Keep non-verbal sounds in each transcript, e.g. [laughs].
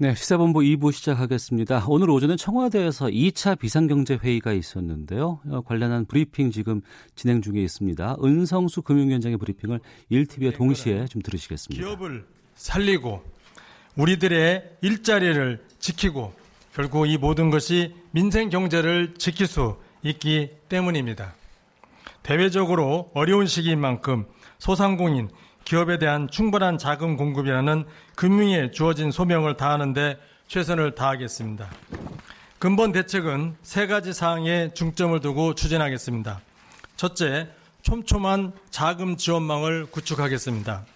네, 시사본부 2부 시작하겠습니다. 오늘 오전에 청와대에서 2차 비상경제회의가 있었는데요. 어, 관련한 브리핑 지금 진행 중에 있습니다. 은성수 금융위원장의 브리핑을 1TV에 동시에 좀 들으시겠습니다. 기업을 살리고 우리들의 일자리를 지키고 결국 이 모든 것이 민생 경제를 지킬 수 있기 때문입니다. 대외적으로 어려운 시기인 만큼 소상공인, 기업에 대한 충분한 자금 공급이라는 금융에 주어진 소명을 다하는데 최선을 다하겠습니다. 근본 대책은 세 가지 사항에 중점을 두고 추진하겠습니다. 첫째, 촘촘한 자금 지원망을 구축하겠습니다.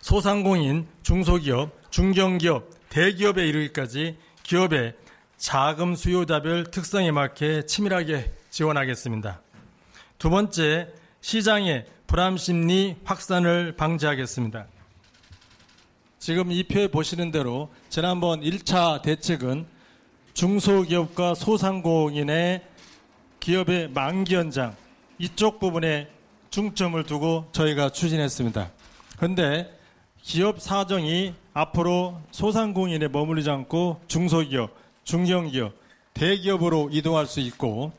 소상공인, 중소기업, 중견기업, 대기업에 이르기까지 기업의 자금 수요자별 특성에 맞게 치밀하게 지원하겠습니다. 두 번째, 시장의 불안 심리 확산을 방지하겠습니다. 지금 이 표에 보시는 대로 지난번 1차 대책은 중소기업과 소상공인의 기업의 만기 연장 이쪽 부분에 중점을 두고 저희가 추진했습니다. 그런데 기업 사정이 앞으로 소상공인에 머무르지 않고 중소기업, 중견기업, 대기업으로 이동할 수 있고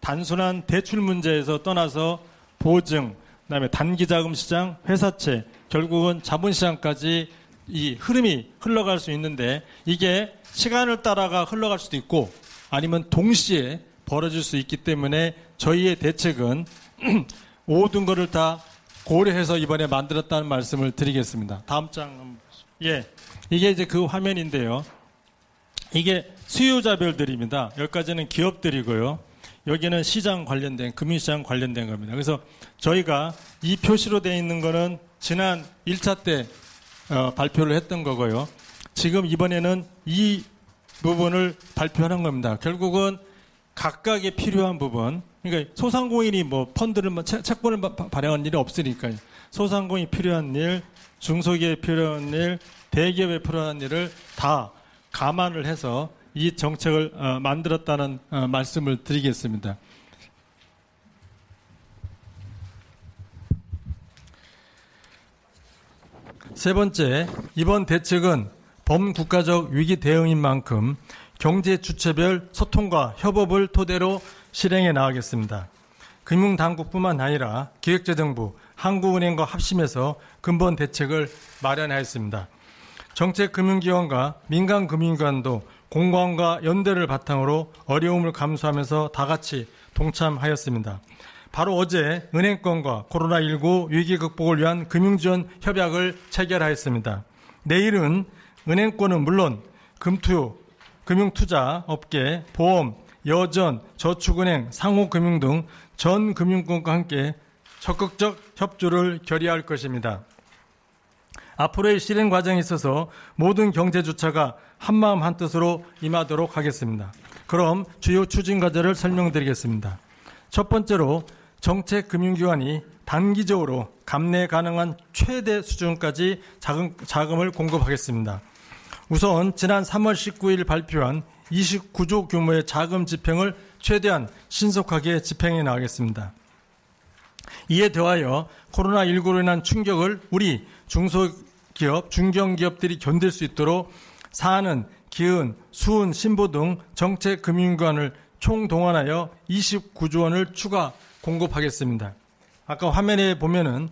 단순한 대출 문제에서 떠나서 보증, 그다음에 단기 자금 시장, 회사채, 결국은 자본 시장까지 이 흐름이 흘러갈 수 있는데 이게 시간을 따라가 흘러갈 수도 있고 아니면 동시에 벌어질 수 있기 때문에 저희의 대책은 [clears throat] 모든 것을 다 고려해서 이번에 만들었다는 말씀을 드리겠습니다. 다음 장, 예. 이게 이제 그 화면인데요. 이게 수요자별들입니다. 여기까지는 기업들이고요. 여기는 시장 관련된, 금융시장 관련된 겁니다. 그래서 저희가 이 표시로 되어 있는 거는 지난 1차 때 어, 발표를 했던 거고요. 지금 이번에는 이 부분을 발표하는 겁니다. 결국은 각각의 필요한 부분, 그러니까 소상공인이 뭐 펀드를 뭐 채권을 발행한 일이 없으니까요. 소상공인이 필요한 일, 중소기업에 필요한 일, 대기업에 필요한 일을 다 감안을 해서 이 정책을 어, 만들었다는 어, 말씀을 드리겠습니다. 세 번째, 이번 대책은 범국가적 위기 대응인 만큼 경제 주체별 소통과 협업을 토대로 실행해 나가겠습니다. 금융당국뿐만 아니라 기획재정부, 한국은행과 합심해서 근본 대책을 마련하였습니다. 정책금융기관과 민간금융기관도 공무원과 연대를 바탕으로 어려움을 감수하면서 다 같이 동참하였습니다. 바로 어제 은행권과 코로나19 위기 극복을 위한 금융지원 협약을 체결하였습니다. 내일은 은행권은 물론 금투, 금융투자 업계, 보험, 여전, 저축은행, 상호금융 등 전 금융권과 함께 적극적 협조를 결의할 것입니다. 앞으로의 실행 과정에 있어서 모든 경제 주체가 한마음 한뜻으로 임하도록 하겠습니다. 그럼 주요 추진 과제를 설명드리겠습니다. 첫 번째로 정책 금융기관이 단기적으로 감내 가능한 최대 수준까지 자금, 자금을 공급하겠습니다. 우선 지난 3월 19일 발표한 29조 규모의 자금 집행을 최대한 신속하게 집행해 나가겠습니다. 이에 더하여 코로나19로 인한 충격을 우리 중소기업, 중견기업들이 견딜 수 있도록 사안은 기은, 수은, 신보 등 정책금융기관을 총동원하여 29조 원을 추가 공급하겠습니다. 아까 화면에 보면은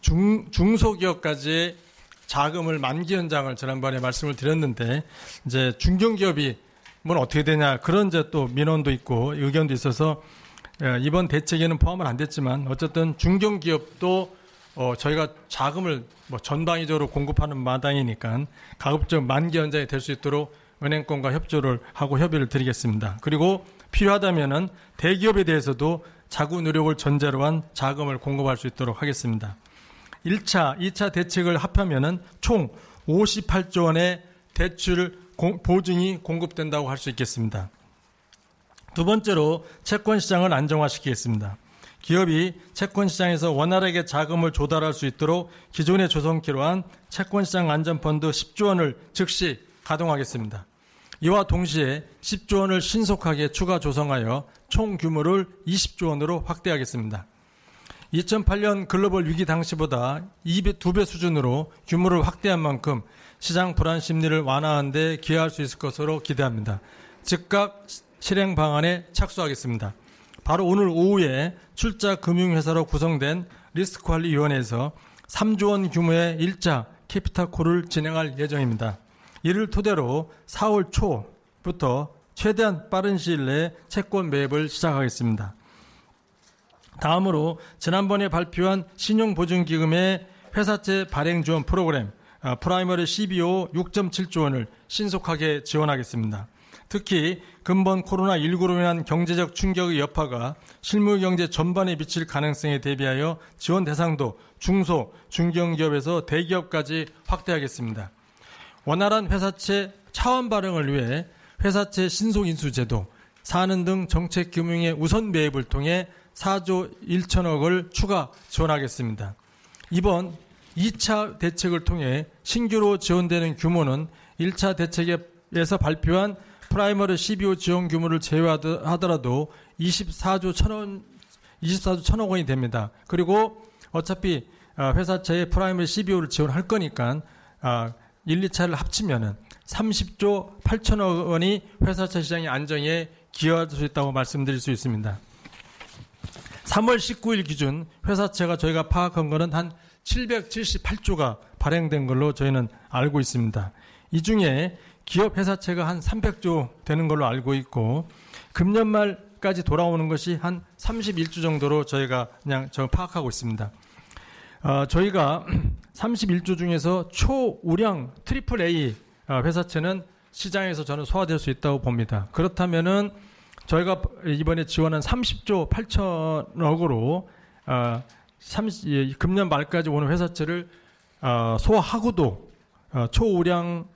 중, 중소기업까지 자금을 만기 연장을 지난번에 말씀을 드렸는데 이제 중견기업이 뭐 어떻게 되냐 그런 이제 또 민원도 있고 의견도 있어서 예, 이번 대책에는 포함은 안 됐지만 어쨌든 중견기업도 어, 저희가 자금을 뭐 전방위적으로 공급하는 마당이니까 가급적 만기 연장이 될 수 있도록 은행권과 협조를 하고 협의를 드리겠습니다. 그리고 필요하다면은 대기업에 대해서도 자구 노력을 전제로 한 자금을 공급할 수 있도록 하겠습니다. 1차, 2차 대책을 합하면은 총 58조 원의 대출 공, 보증이 공급된다고 할 수 있겠습니다. 두 번째로 채권 시장을 안정화시키겠습니다. 기업이 채권 시장에서 원활하게 자금을 조달할 수 있도록 기존에 조성키로 한 채권 시장 안전펀드 10조 원을 즉시 가동하겠습니다. 이와 동시에 10조 원을 신속하게 추가 조성하여 총 규모를 20조 원으로 확대하겠습니다. 2008년 글로벌 위기 당시보다 2배, 2배 수준으로 규모를 확대한 만큼 시장 불안 심리를 완화하는 데 기여할 수 있을 것으로 기대합니다. 즉각 실행 방안에 착수하겠습니다. 바로 오늘 오후에 출자 금융회사로 구성된 리스크관리위원회에서 3조 원 규모의 1차 캐피탈콜을 진행할 예정입니다. 이를 토대로 4월 초부터 최대한 빠른 시일 내에 채권 매입을 시작하겠습니다. 다음으로 지난번에 발표한 신용보증기금의 회사채 발행 지원 프로그램 아, primary CBO 6.7조 원을 신속하게 지원하겠습니다. 특히 금번 코로나19로 인한 경제적 충격의 여파가 실물 경제 전반에 미칠 가능성에 대비하여 지원 대상도 중소, 중견기업에서 대기업까지 확대하겠습니다. 원활한 회사채 차환 발행을 위해 회사채 신속 인수 제도, 사는 등 정책 금융의 우선 매입을 통해 4조 1천억을 추가 지원하겠습니다. 이번 2차 대책을 통해 신규로 지원되는 규모는 1차 대책에서 발표한 primary CBO 지원 규모를 제외하더라도 24조 천원 24조 천억 원이 됩니다. 그리고 어차피 아, 회사채에 프라이머리 12호를 지원할 거니까 1, 2차를 합치면은 30조 8천억 원이 회사채 시장의 안정에 기여할 수 있다고 말씀드릴 수 있습니다. 3월 19일 기준 회사채가 저희가 파악한 거는 한 778조가 발행된 걸로 저희는 알고 있습니다. 이 중에 기업 회사채가 한 300조 되는 걸로 알고 있고 금년 말까지 돌아오는 것이 한 31조 정도로 저희가 그냥 저 파악하고 있습니다. 어, 저희가 [clears throat] 31조 중에서 초우량 triple A 어, 회사채는 시장에서 저는 소화될 수 있다고 봅니다. 그렇다면은 저희가 이번에 지원한 30조 8천억으로 어, 30, 예, 금년 말까지 오는 회사채를 어, 소화하고도 어, 초우량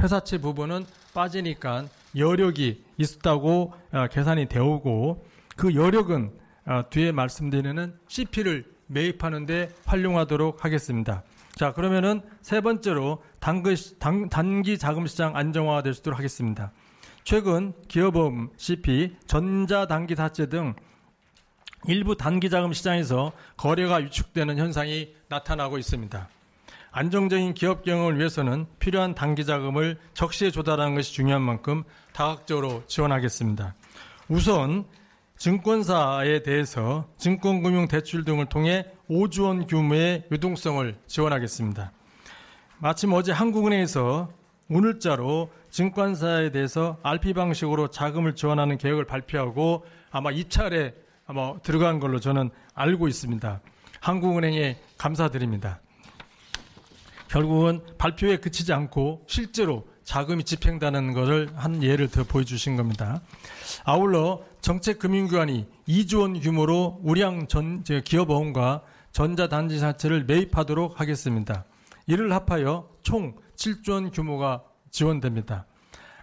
회사채 부분은 빠지니까 여력이 있었다고 어, 계산이 되오고 그 여력은 어, 뒤에 말씀드리는 CP를 매입하는데 활용하도록 하겠습니다. 자 그러면은 세 번째로 단기, 자금 시장 안정화가 될 수 있도록 하겠습니다. 최근 기업음 CP, 전자단기 사채 등 일부 단기 자금 시장에서 거래가 위축되는 현상이 나타나고 있습니다. 안정적인 기업 경영을 위해서는 필요한 단기 자금을 적시에 조달하는 것이 중요한 만큼 다각적으로 지원하겠습니다. 우선 증권사에 대해서 증권금융 대출 등을 통해 5조 원 규모의 유동성을 지원하겠습니다. 마침 어제 한국은행에서 오늘자로 증권사에 대해서 RP 방식으로 자금을 지원하는 계획을 발표하고 아마 입찰에 아마 들어간 걸로 저는 알고 있습니다. 한국은행에 감사드립니다. 결국은 발표에 그치지 않고 실제로 자금이 집행되는 것을 한 예를 더 보여주신 겁니다. 아울러 정책금융기관이 2조 원 규모로 우량 전, 기업어원과 전자단지 사채를 매입하도록 하겠습니다. 이를 합하여 총 7조 원 규모가 지원됩니다.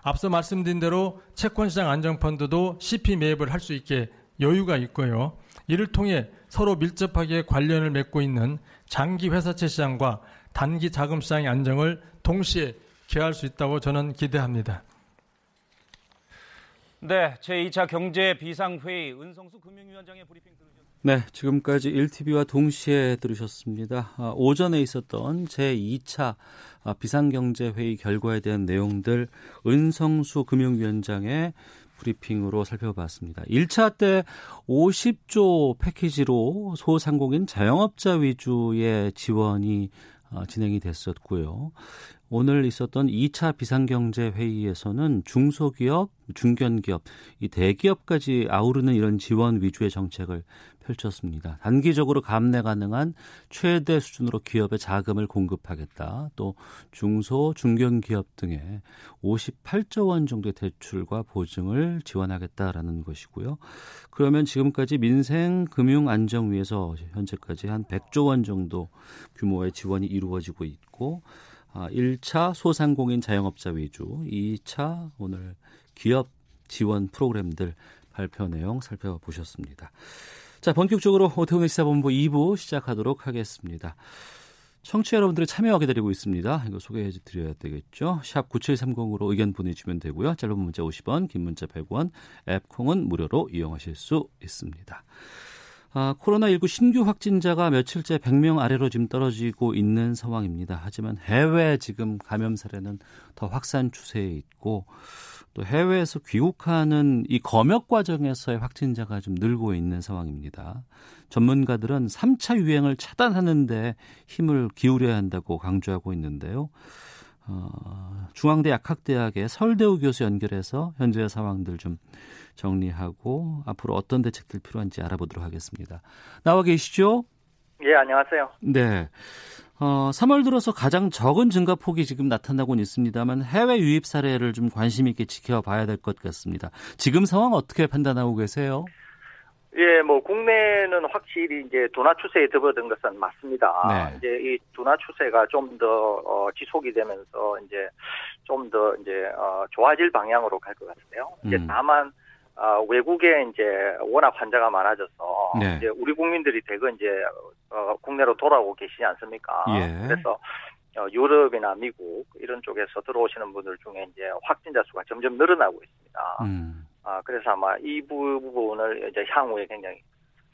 앞서 말씀드린 대로 채권시장 안정펀드도 CP 매입을 할 수 있게 여유가 있고요. 이를 통해 서로 밀접하게 관련을 맺고 있는 장기 회사채 시장과 단기 자금 시장의 안정을 동시에 기할 수 있다고 저는 기대합니다. 네, 제2차 경제 비상회의 은성수 금융위원장의 브리핑 들으셨습니다. 네, 지금까지 1TV와 동시에 들으셨습니다. 아, 오전에 있었던 제2차 아, 비상경제회의 결과에 대한 내용들 은성수 금융위원장의 브리핑으로 살펴봤습니다. 1차 때 50조 패키지로 소상공인 자영업자 위주의 지원이 어, 진행이 됐었고요. 오늘 있었던 2차 비상경제회의에서는 중소기업, 중견기업, 이 대기업까지 아우르는 이런 지원 위주의 정책을 펼쳤습니다. 단기적으로 감내 가능한 최대 수준으로 기업에 자금을 공급하겠다. 또 중소, 중견기업 등에 58조 원 정도의 대출과 보증을 지원하겠다라는 것이고요. 그러면 지금까지 민생 금융 안정 위에서 현재까지 한 100조 원 정도 규모의 지원이 이루어지고 있고 아, 1차 소상공인 자영업자 위주, 2차 오늘 기업 지원 프로그램들 발표 내용 살펴보셨습니다. 자, 본격적으로 오태훈의 시사본부 2부 시작하도록 하겠습니다. 청취자 여러분들의 참여 기다리고 있습니다. 이거 소개해 드려야 되겠죠. 샵 9730으로 의견 보내주시면 되고요. 짧은 문자 50원, 긴 문자 100원, 앱 콩은 무료로 이용하실 수 있습니다. 아, 코로나19 신규 확진자가 며칠째 100명 아래로 지금 떨어지고 있는 상황입니다. 하지만 해외 지금 감염 사례는 더 확산 추세에 있고 또 해외에서 귀국하는 이 검역 과정에서의 확진자가 좀 늘고 있는 상황입니다. 전문가들은 3차 유행을 차단하는데 힘을 기울여야 한다고 강조하고 있는데요. 어, 중앙대 약학대학의 설대우 교수 연결해서 현재 상황들 좀 정리하고 앞으로 어떤 대책들 필요한지 알아보도록 하겠습니다. 나와 계시죠? 예, 안녕하세요. 네. 어, 3월 들어서 가장 적은 증가 폭이 지금 나타나고 있습니다만 해외 유입 사례를 좀 관심 있게 지켜봐야 될 것 같습니다. 지금 상황 어떻게 판단하고 계세요? 예, 뭐 국내는 확실히 이제 둔화 추세에 접어든 것은 맞습니다. 네. 이제 이 둔화 추세가 좀더 어, 지속이 되면서 이제 좀 더 이제 어, 좋아질 방향으로 갈 것 같은데요. 이제 음. 다만 어, 외국에 이제 워낙 환자가 많아져서 네. 이제 우리 국민들이 대거 이제 어, 국내로 돌아오고 계시지 않습니까? 예. 그래서 어, 유럽이나 미국 이런 쪽에서 들어오시는 분들 중에 이제 확진자 수가 점점 늘어나고 있습니다. 음. 아, 그래서 아마 이 부분을 이제 향후에 굉장히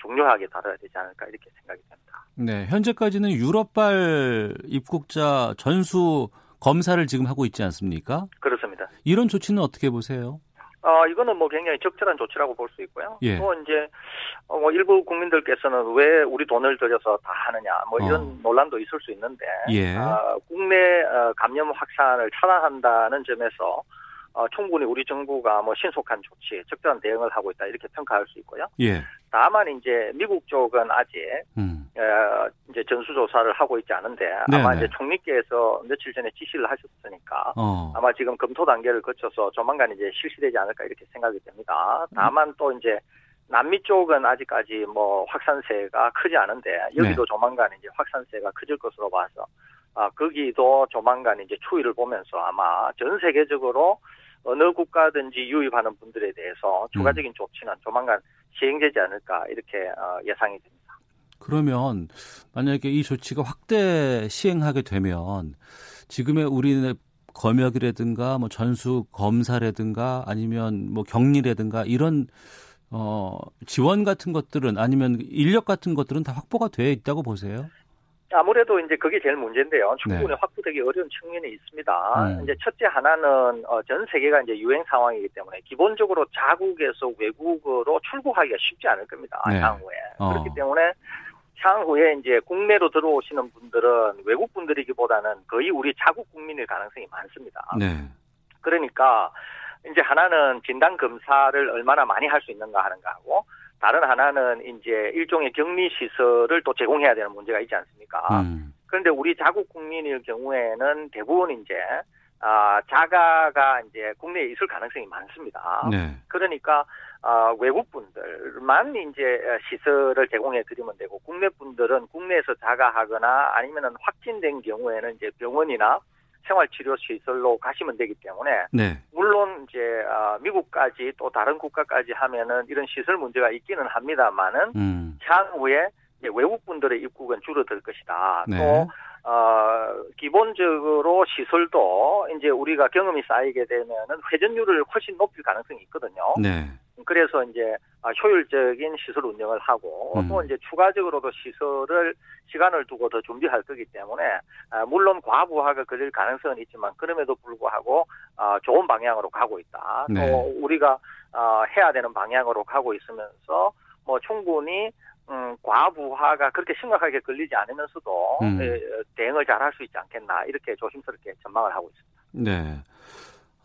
중요하게 다뤄야 되지 않을까 이렇게 생각이 됩니다. 네, 현재까지는 유럽발 입국자 전수 검사를 지금 하고 있지 않습니까? 그렇습니다. 이런 조치는 어떻게 보세요? 어, 이거는 뭐 굉장히 적절한 조치라고 볼 수 있고요. 예. 또 이제, 어, 뭐 일부 국민들께서는 왜 우리 돈을 들여서 다 하느냐, 뭐 이런 어. 논란도 있을 수 있는데, 예. 어, 국내 어, 감염 확산을 차단한다는 점에서 어, 충분히 우리 정부가 뭐 신속한 조치, 적절한 대응을 하고 있다 이렇게 평가할 수 있고요. 예. 다만 이제 미국 쪽은 아직 음. 어, 이제 전수 조사를 하고 있지 않은데 네네. 아마 이제 총리께서 며칠 전에 지시를 하셨으니까 어. 아마 지금 검토 단계를 거쳐서 조만간 이제 실시되지 않을까 이렇게 생각이 됩니다. 다만 또 이제 남미 쪽은 아직까지 뭐 확산세가 크지 않은데 여기도 조만간 이제 확산세가 커질 것으로 봐서 아 거기도 조만간 이제 추이를 보면서 아마 전 세계적으로 어느 국가든지 유입하는 분들에 대해서 추가적인 조치는 조만간 시행되지 않을까 이렇게 어, 예상이 됩니다. 그러면 만약에 이 조치가 확대 시행하게 되면 지금의 우리네 검역이라든가 뭐 전수 검사라든가 아니면 뭐 격리라든가 이런 어 지원 같은 것들은 아니면 인력 같은 것들은 다 확보가 되어 있다고 보세요? 아무래도 이제 그게 제일 문제인데요. 충분히 네. 확보되기 어려운 측면이 있습니다. 음. 이제 첫째 하나는 어, 전 세계가 이제 유행 상황이기 때문에 기본적으로 자국에서 외국으로 출국하기가 쉽지 않을 겁니다. 네. 향후에 어. 그렇기 때문에 향후에 이제 국내로 들어오시는 분들은 외국 분들이기보다는 거의 우리 자국 국민일 가능성이 많습니다. 네. 그러니까 이제 하나는 진단 검사를 얼마나 많이 할 수 있는가 하는가 하고 다른 하나는 이제 일종의 격리 시설을 또 제공해야 되는 문제가 있지 않습니까? 음. 그런데 우리 자국 국민일 경우에는 대부분 이제 아 자가가 이제 국내에 있을 가능성이 많습니다. 네. 그러니까 아, 외국 분들만 이제 시설을 제공해 드리면 되고 국내 분들은 국내에서 자가하거나 아니면은 확진된 경우에는 이제 병원이나 생활치료시설로 가시면 되기 때문에 네. 물론 이제 아, 미국까지 또 다른 국가까지 하면은 이런 시설 문제가 있기는 합니다만은 음. 향후에 외국 분들의 입국은 줄어들 것이다. 네. 또 어, 기본적으로 시설도 이제 우리가 경험이 쌓이게 되면은 회전율을 훨씬 높일 가능성이 있거든요. 네. 그래서 이제 아, 효율적인 시설 운영을 하고 음. 또 이제 추가적으로도 시설을 시간을 두고 더 준비할 거기 때문에 아, 물론 과부하가 걸릴 가능성은 있지만 그럼에도 불구하고 아, 좋은 방향으로 가고 있다. 네. 또 우리가 아, 해야 되는 방향으로 가고 있으면서 뭐 충분히 음, 과부하가 그렇게 심각하게 걸리지 않으면서도 음. 에, 대응을 잘 할 수 있지 않겠나 이렇게 조심스럽게 전망을 하고 있습니다. 네.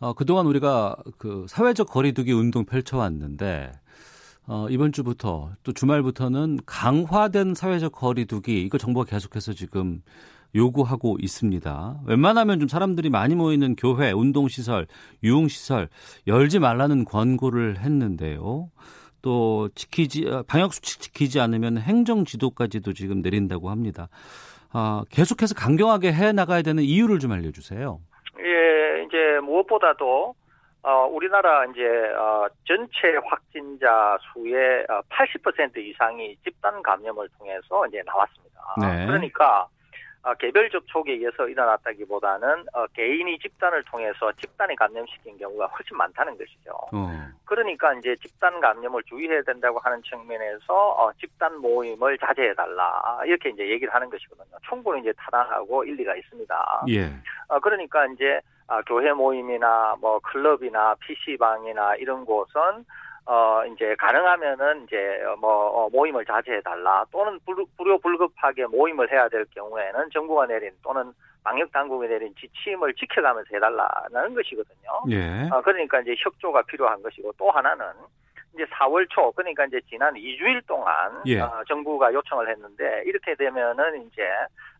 어, 그동안 우리가 그 사회적 거리두기 운동 펼쳐왔는데, 어, 이번 주부터 또 주말부터는 강화된 사회적 거리두기, 이거 정부가 계속해서 지금 요구하고 있습니다. 웬만하면 좀 사람들이 많이 모이는 교회, 운동시설, 유흥시설 열지 말라는 권고를 했는데요. 또 지키지, 어, 방역수칙 지키지 않으면 행정지도까지도 지금 내린다고 합니다. 아, 계속해서 강경하게 해 나가야 되는 이유를 좀 알려주세요. 예, 이제 무엇보다도 어, 우리나라 이제 어, 전체 확진자 수의 어, 80% 이상이 집단 감염을 통해서 이제 나왔습니다. 네. 그러니까 어, 개별 접촉에 의해서 일어났다기보다는 어, 개인이 집단을 통해서 집단에 감염시킨 경우가 훨씬 많다는 것이죠. 어. 그러니까 이제 집단 감염을 주의해야 된다고 하는 측면에서 어, 집단 모임을 자제해 달라 이렇게 이제 얘기를 하는 것이거든요. 충분히 이제 타당하고 일리가 있습니다. 예. 어, 그러니까 이제 아, 교회 모임이나 뭐 클럽이나 PC방이나 이런 곳은 어 이제 가능하면은 이제 뭐 어, 모임을 자제해 달라 또는 불, 불효불급하게 모임을 해야 될 경우에는 정부가 내린 또는 방역 당국이 내린 지침을 지켜가면서 해달라는 것이거든요. 예. 어, 그러니까 이제 협조가 필요한 것이고 또 하나는 이제 4월 초 그러니까 이제 지난 2주일 동안 예. 어, 정부가 요청을 했는데 이렇게 되면은 이제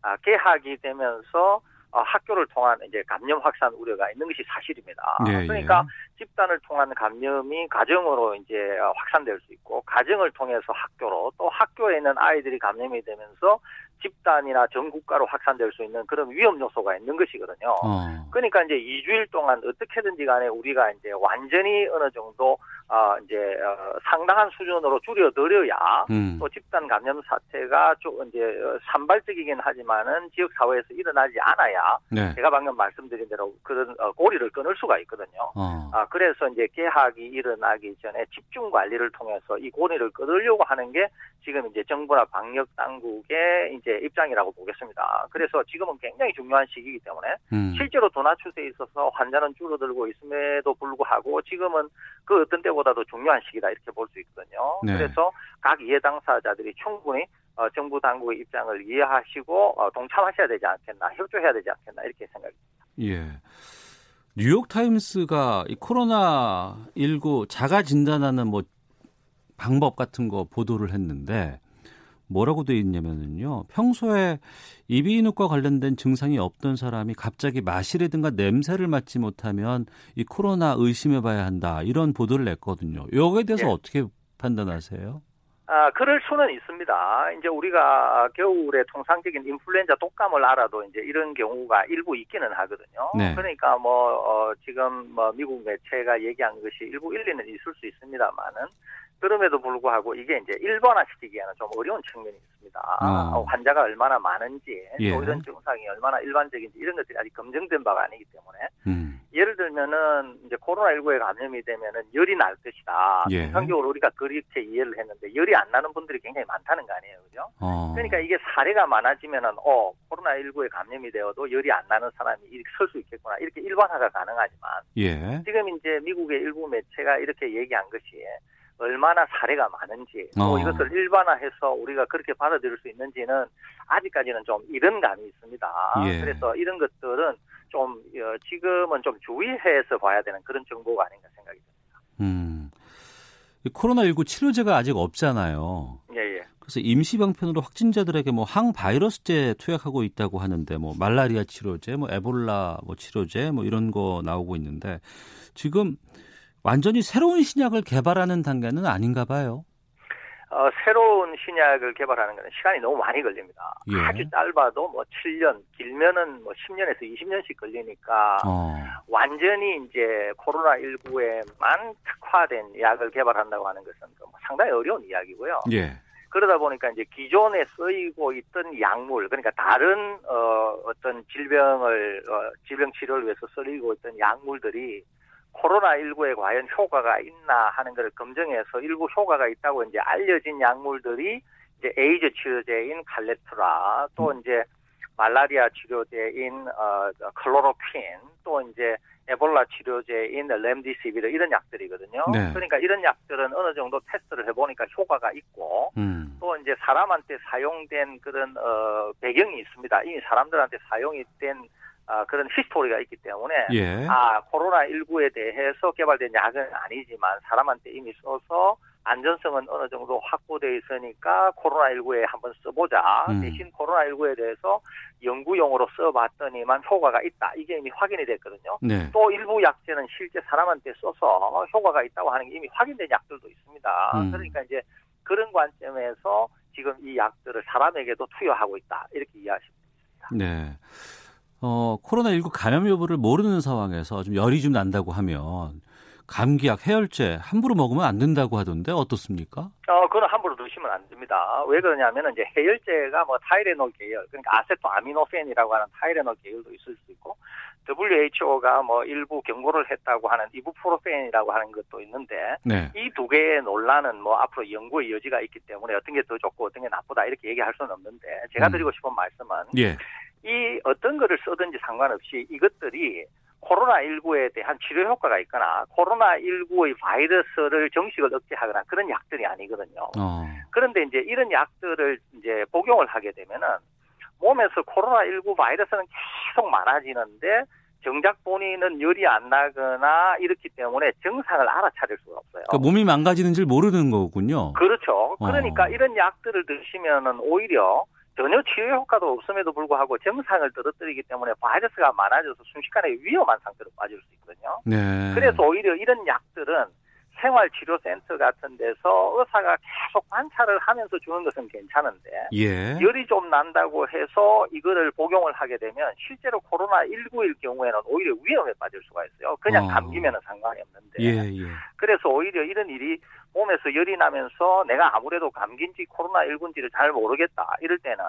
아, 개학이 되면서 어, 학교를 통한 이제 감염 확산 우려가 있는 것이 사실입니다. 예, 그러니까 집단을 통한 감염이 가정으로 이제 어, 확산될 수 있고 가정을 통해서 학교로 또 학교에 있는 아이들이 감염이 되면서 집단이나 전 국가로 확산될 수 있는 그런 위험 요소가 있는 것이거든요. 어. 그러니까 이제 2주일 동안 어떻게든지 간에 우리가 이제 완전히 어느 정도 어 이제 어 상당한 수준으로 줄여드려야 음. 또 집단 감염 사태가 좀 이제 어, 산발적이긴 하지만은 지역 사회에서 일어나지 않아야 네. 제가 방금 말씀드린 대로 그런 어, 고리를 끊을 수가 있거든요. 어. 아 그래서 이제 개학이 일어나기 전에 집중 관리를 통해서 이 고리를 끊으려고 하는 게 지금 이제 정부나 방역 당국의 이제 입장이라고 보겠습니다. 그래서 지금은 굉장히 중요한 시기이기 때문에 음. 실제로 도나 추세에 있어서 환자는 줄어들고 있음에도 불구하고 지금은 그 어떤 때 보다도 중요한 시기다 이렇게 볼 수 있거든요. 네. 그래서 각 이해 당사자들이 충분히 어, 정부 당국의 입장을 이해하시고 어, 동참하셔야 되지 않겠나, 협조해야 되지 않겠나 이렇게 생각이 예. 뉴욕 타임스가 이 코로나 19 자가 진단하는 뭐 방법 같은 거 보도를 했는데 뭐라고 돼 있냐면은요. 평소에 이비인후과 관련된 증상이 없던 사람이 갑자기 마시라든가 냄새를 맡지 못하면 이 코로나 의심해 봐야 한다. 이런 보도를 냈거든요. 여기에 대해서 예. 어떻게 판단하세요? 아, 그럴 수는 있습니다. 이제 우리가 겨울에 통상적인 인플루엔자 독감을 알아도 이제 이런 경우가 일부 있기는 하거든요. 네. 그러니까 뭐, 어, 지금 뭐 미국 매체가 얘기한 것이 일부 일리는 있을 수 있습니다만은 그럼에도 불구하고 이게 이제 일반화시키기에는 좀 어려운 측면이 있습니다. 어. 어, 환자가 얼마나 많은지 예. 또 이런 증상이 얼마나 일반적인지 이런 것들이 아직 검증된 바가 아니기 때문에 음. 예를 들면은 이제 코로나19에 감염이 되면은 열이 날 것이다. 예. 통상적으로 우리가 그렇게 이해를 했는데 열이 안 나는 분들이 굉장히 많다는 거 아니에요, 그죠? 어. 그러니까 이게 사례가 많아지면은 어 코로나19에 감염이 되어도 열이 안 나는 사람이 이렇게 설 수 있겠구나 이렇게 일반화가 가능하지만 예. 지금 이제 미국의 일부 매체가 이렇게 얘기한 것이 얼마나 사례가 많은지 또 어. 이것을 일반화해서 우리가 그렇게 받아들일 수 있는지는 아직까지는 좀 이런 감이 있습니다. 예. 그래서 이런 것들은 좀 어, 지금은 좀 주의해서 봐야 되는 그런 정보가 아닌가 생각이 듭니다. 음. 이 코로나19 치료제가 아직 없잖아요. 예, 예. 그래서 임시 방편으로 확진자들에게 뭐 항바이러스제 투약하고 있다고 하는데 뭐 말라리아 치료제, 뭐 에볼라 뭐 치료제 뭐 이런 거 나오고 있는데 지금 완전히 새로운 신약을 개발하는 단계는 아닌가 봐요. 어, 새로운 신약을 개발하는 것은 시간이 너무 많이 걸립니다. 예. 아주 짧아도 뭐 7년, 길면은 뭐 10년에서 20년씩 걸리니까 어. 완전히 이제 코로나19에만 특화된 약을 개발한다고 하는 것은 뭐 상당히 어려운 이야기고요. 예. 그러다 보니까 이제 기존에 쓰이고 있던 약물, 그러니까 다른 어, 어떤 질병을 어, 질병 치료를 위해서 쓰이고 있던 약물들이 코로나19에 과연 효과가 있나 하는 것을 검증해서 일부 효과가 있다고 이제 알려진 약물들이 이제 에이즈 치료제인 칼레트라 또 이제 말라리아 치료제인 어, 클로로퀸 또 이제 에볼라 치료제인 렘데시비르 이런 약들이거든요. 네. 그러니까 이런 약들은 어느 정도 테스트를 해보니까 효과가 있고 음. 또 이제 사람한테 사용된 그런 어, 배경이 있습니다. 이미 사람들한테 사용이 된 아, 그런 히스토리가 있기 때문에 예. 아 코로나 19에 대해서 개발된 약은 아니지만 사람한테 이미 써서 안전성은 어느 정도 확보돼 있으니까 코로나 19에 한번 써보자. 음. 대신 코로나 19에 대해서 연구용으로 써봤더니만 효과가 있다. 이게 이미 확인이 됐거든요. 네. 또 일부 약제는 실제 사람한테 써서 효과가 있다고 하는 게 이미 확인된 약들도 있습니다. 음. 그러니까 이제 그런 관점에서 지금 이 약들을 사람에게도 투여하고 있다. 이렇게 이해하시면 됩니다. 네. 어, 코로나19 감염 여부를 모르는 상황에서 좀 열이 좀 난다고 하면 감기약, 해열제 함부로 먹으면 안 된다고 하던데 어떻습니까? 어, 그건 함부로 드시면 안 됩니다. 왜 그러냐면 이제 해열제가 뭐 타이레놀 계열, 그러니까 아세토아미노펜이라고 하는 타이레놀 계열도 있을 수 있고 WHO가 뭐 일부 경고를 했다고 하는 이부프로펜이라고 하는 것도 있는데 네. 이두 개의 논란은 뭐 앞으로 연구의 여지가 있기 때문에 어떤 게 더 좋고 어떤 게 나쁘다 이렇게 얘기할 수는 없는데 제가 음. 드리고 싶은 말씀은 예. 이 어떤 거를 쓰든지 상관없이 이것들이 코로나19에 대한 치료 효과가 있거나 코로나19의 바이러스를 정식을 억제하거나 그런 약들이 아니거든요. 어. 그런데 이제 이런 약들을 이제 복용을 하게 되면은 몸에서 코로나19 바이러스는 계속 많아지는데 정작 본인은 열이 안 나거나 이렇기 때문에 정상을 알아차릴 수가 없어요. 그러니까 몸이 망가지는 줄 모르는 거군요. 그렇죠. 그러니까 어. 이런 약들을 드시면은 오히려 전혀 치료 효과도 없음에도 불구하고 정상을 떨어뜨리기 때문에 바이러스가 많아져서 순식간에 위험한 상태로 빠질 수 있거든요. 네. 그래서 오히려 이런 약들은 생활치료센터 같은 데서 의사가 계속 관찰을 하면서 주는 것은 괜찮은데 예. 열이 좀 난다고 해서 이거를 복용을 하게 되면 실제로 코로나 19일 경우에는 오히려 위험에 빠질 수가 있어요. 그냥 어. 감기면은 상관이 없는데. 예, 예. 그래서 오히려 이런 일이 몸에서 열이 나면서 내가 아무래도 감기인지 코로나 19인지를 잘 모르겠다. 이럴 때는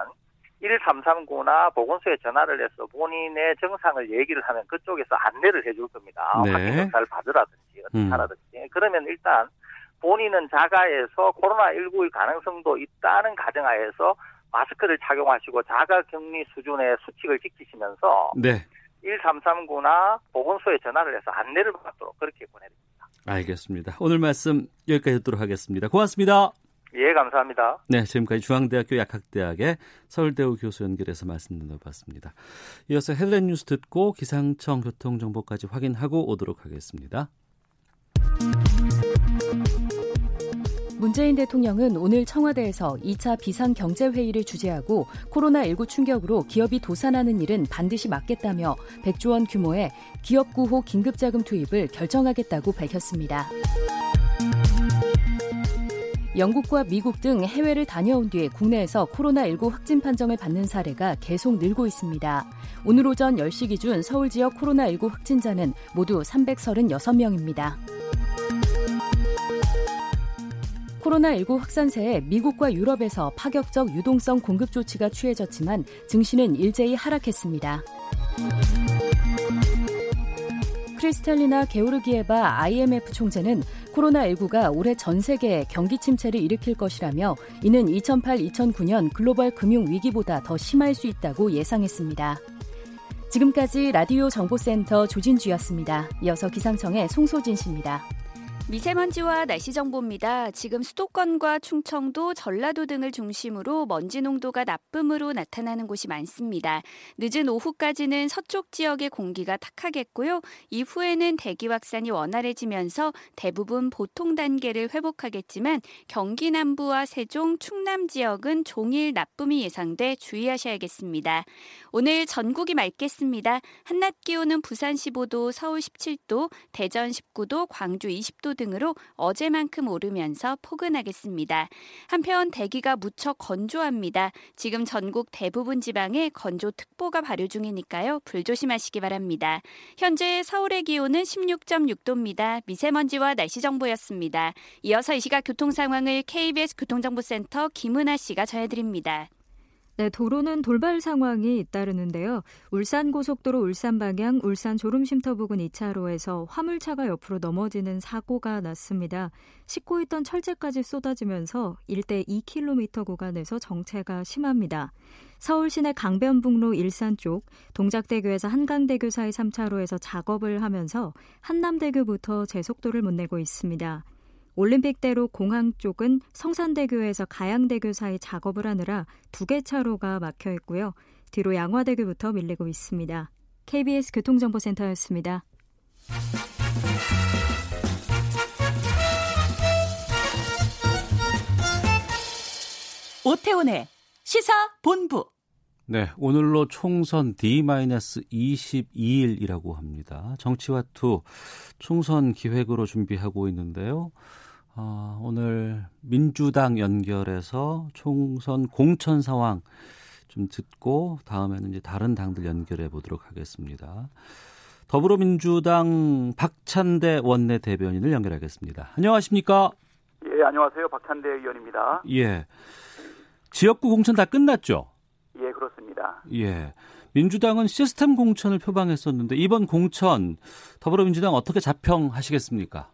1339나 보건소에 전화를 해서 본인의 정상을 얘기를 하면 그쪽에서 안내를 해줄 겁니다. 네. 확진 검사를 받으라든지 어떻게 음. 하라든지. 그러면 일단 본인은 자가에서 코로나19의 가능성도 있다는 가정하에서 마스크를 착용하시고 자가 격리 수준의 수칙을 지키시면서 네. 1339나 보건소에 전화를 해서 안내를 받도록 그렇게 보내드립니다. 알겠습니다. 오늘 말씀 여기까지 듣도록 하겠습니다. 고맙습니다. 예, 감사합니다. 네, 지금까지 중앙대학교 약학대학의 서울대우 교수 연결해서 말씀 나눠봤습니다. 이어서 헤드라인 뉴스 듣고 기상청 교통정보까지 확인하고 오도록 하겠습니다. 문재인 대통령은 오늘 청와대에서 2차 비상경제회의를 주재하고 코로나19 충격으로 기업이 도산하는 일은 반드시 막겠다며 100조 원 규모의 기업 구호 긴급자금 투입을 결정하겠다고 밝혔습니다. 영국과 미국 등 해외를 다녀온 뒤에 국내에서 코로나19 확진 판정을 받는 사례가 계속 늘고 있습니다. 오늘 오전 10시 기준 서울 지역 코로나19 확진자는 모두 336명입니다. 코로나19 확산세에 미국과 유럽에서 파격적 유동성 공급 조치가 취해졌지만 증시는 일제히 하락했습니다. 크리스탈리나 게오르기에바 IMF 총재는 코로나19가 올해 전 세계에 경기 침체를 일으킬 것이라며 이는 2008-2009년 글로벌 금융 위기보다 더 심할 수 있다고 예상했습니다. 지금까지 라디오 정보센터 조진주였습니다. 이어서 기상청의 송소진 씨입니다. 미세먼지와 날씨 정보입니다. 지금 수도권과 충청도, 전라도 등을 중심으로 먼지 농도가 나쁨으로 나타나는 곳이 많습니다. 늦은 오후까지는 서쪽 지역의 공기가 탁하겠고요. 이후에는 대기 확산이 원활해지면서 대부분 보통 단계를 회복하겠지만 경기 남부와 세종, 충남 지역은 종일 나쁨이 예상돼 주의하셔야겠습니다. 오늘 전국이 맑겠습니다. 한낮 기온은 부산 15도, 서울 17도, 대전 19도, 광주 20도 등으로 어제만큼 오르면서 포근하겠습니다. 한편 대기가 무척 건조합니다. 지금 전국 대부분 지방에 건조특보가 발효 중이니까요. 불조심하시기 바랍니다. 현재 서울의 기온은 16.6도입니다. 미세먼지와 날씨 정보였습니다. 이어서 이 시각 교통 상황을 KBS 교통정보센터 김은아 씨가 전해드립니다. 네, 도로는 돌발 상황이 잇따르는데요. 울산 고속도로 울산 방향 울산 졸음쉼터 부근 2차로에서 화물차가 옆으로 넘어지는 사고가 났습니다. 싣고 있던 철제까지 쏟아지면서 일대 2km 구간에서 정체가 심합니다. 서울 시내 강변북로 일산 쪽 동작대교에서 한강대교 사이 3차로에서 작업을 하면서 한남대교부터 제속도를 못 내고 있습니다. 올림픽대로 공항 쪽은 성산대교에서 가양대교 사이 작업을 하느라 두 개 차로가 막혀 있고요. 뒤로 양화대교부터 밀리고 있습니다. KBS 교통정보센터였습니다. 오태훈의 시사 본부. 네, 오늘로 총선 D-22일이라고 합니다. 정치와 투 총선 기획으로 준비하고 있는데요. 아, 오늘 민주당 연결해서 총선 공천 상황 좀 듣고 다음에는 이제 다른 당들 연결해 보도록 하겠습니다. 더불어민주당 박찬대 원내 대변인을 연결하겠습니다. 안녕하십니까? 예, 안녕하세요. 박찬대 의원입니다. 예. 지역구 공천 다 끝났죠? 예, 그렇습니다. 예. 민주당은 시스템 공천을 표방했었는데 이번 공천 더불어민주당 어떻게 자평하시겠습니까?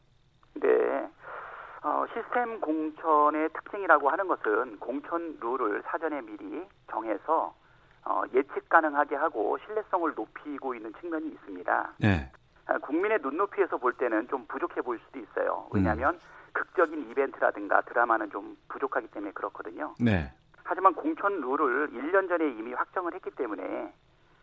시스템 공천의 특징이라고 하는 것은 공천 룰을 사전에 미리 정해서 어, 예측 가능하게 하고 신뢰성을 높이고 있는 측면이 있습니다. 네. 아, 국민의 눈높이에서 볼 때는 좀 부족해 보일 수도 있어요. 왜냐하면 음. 극적인 이벤트라든가 드라마는 좀 부족하기 때문에 그렇거든요. 네. 하지만 공천 룰을 1년 전에 이미 확정을 했기 때문에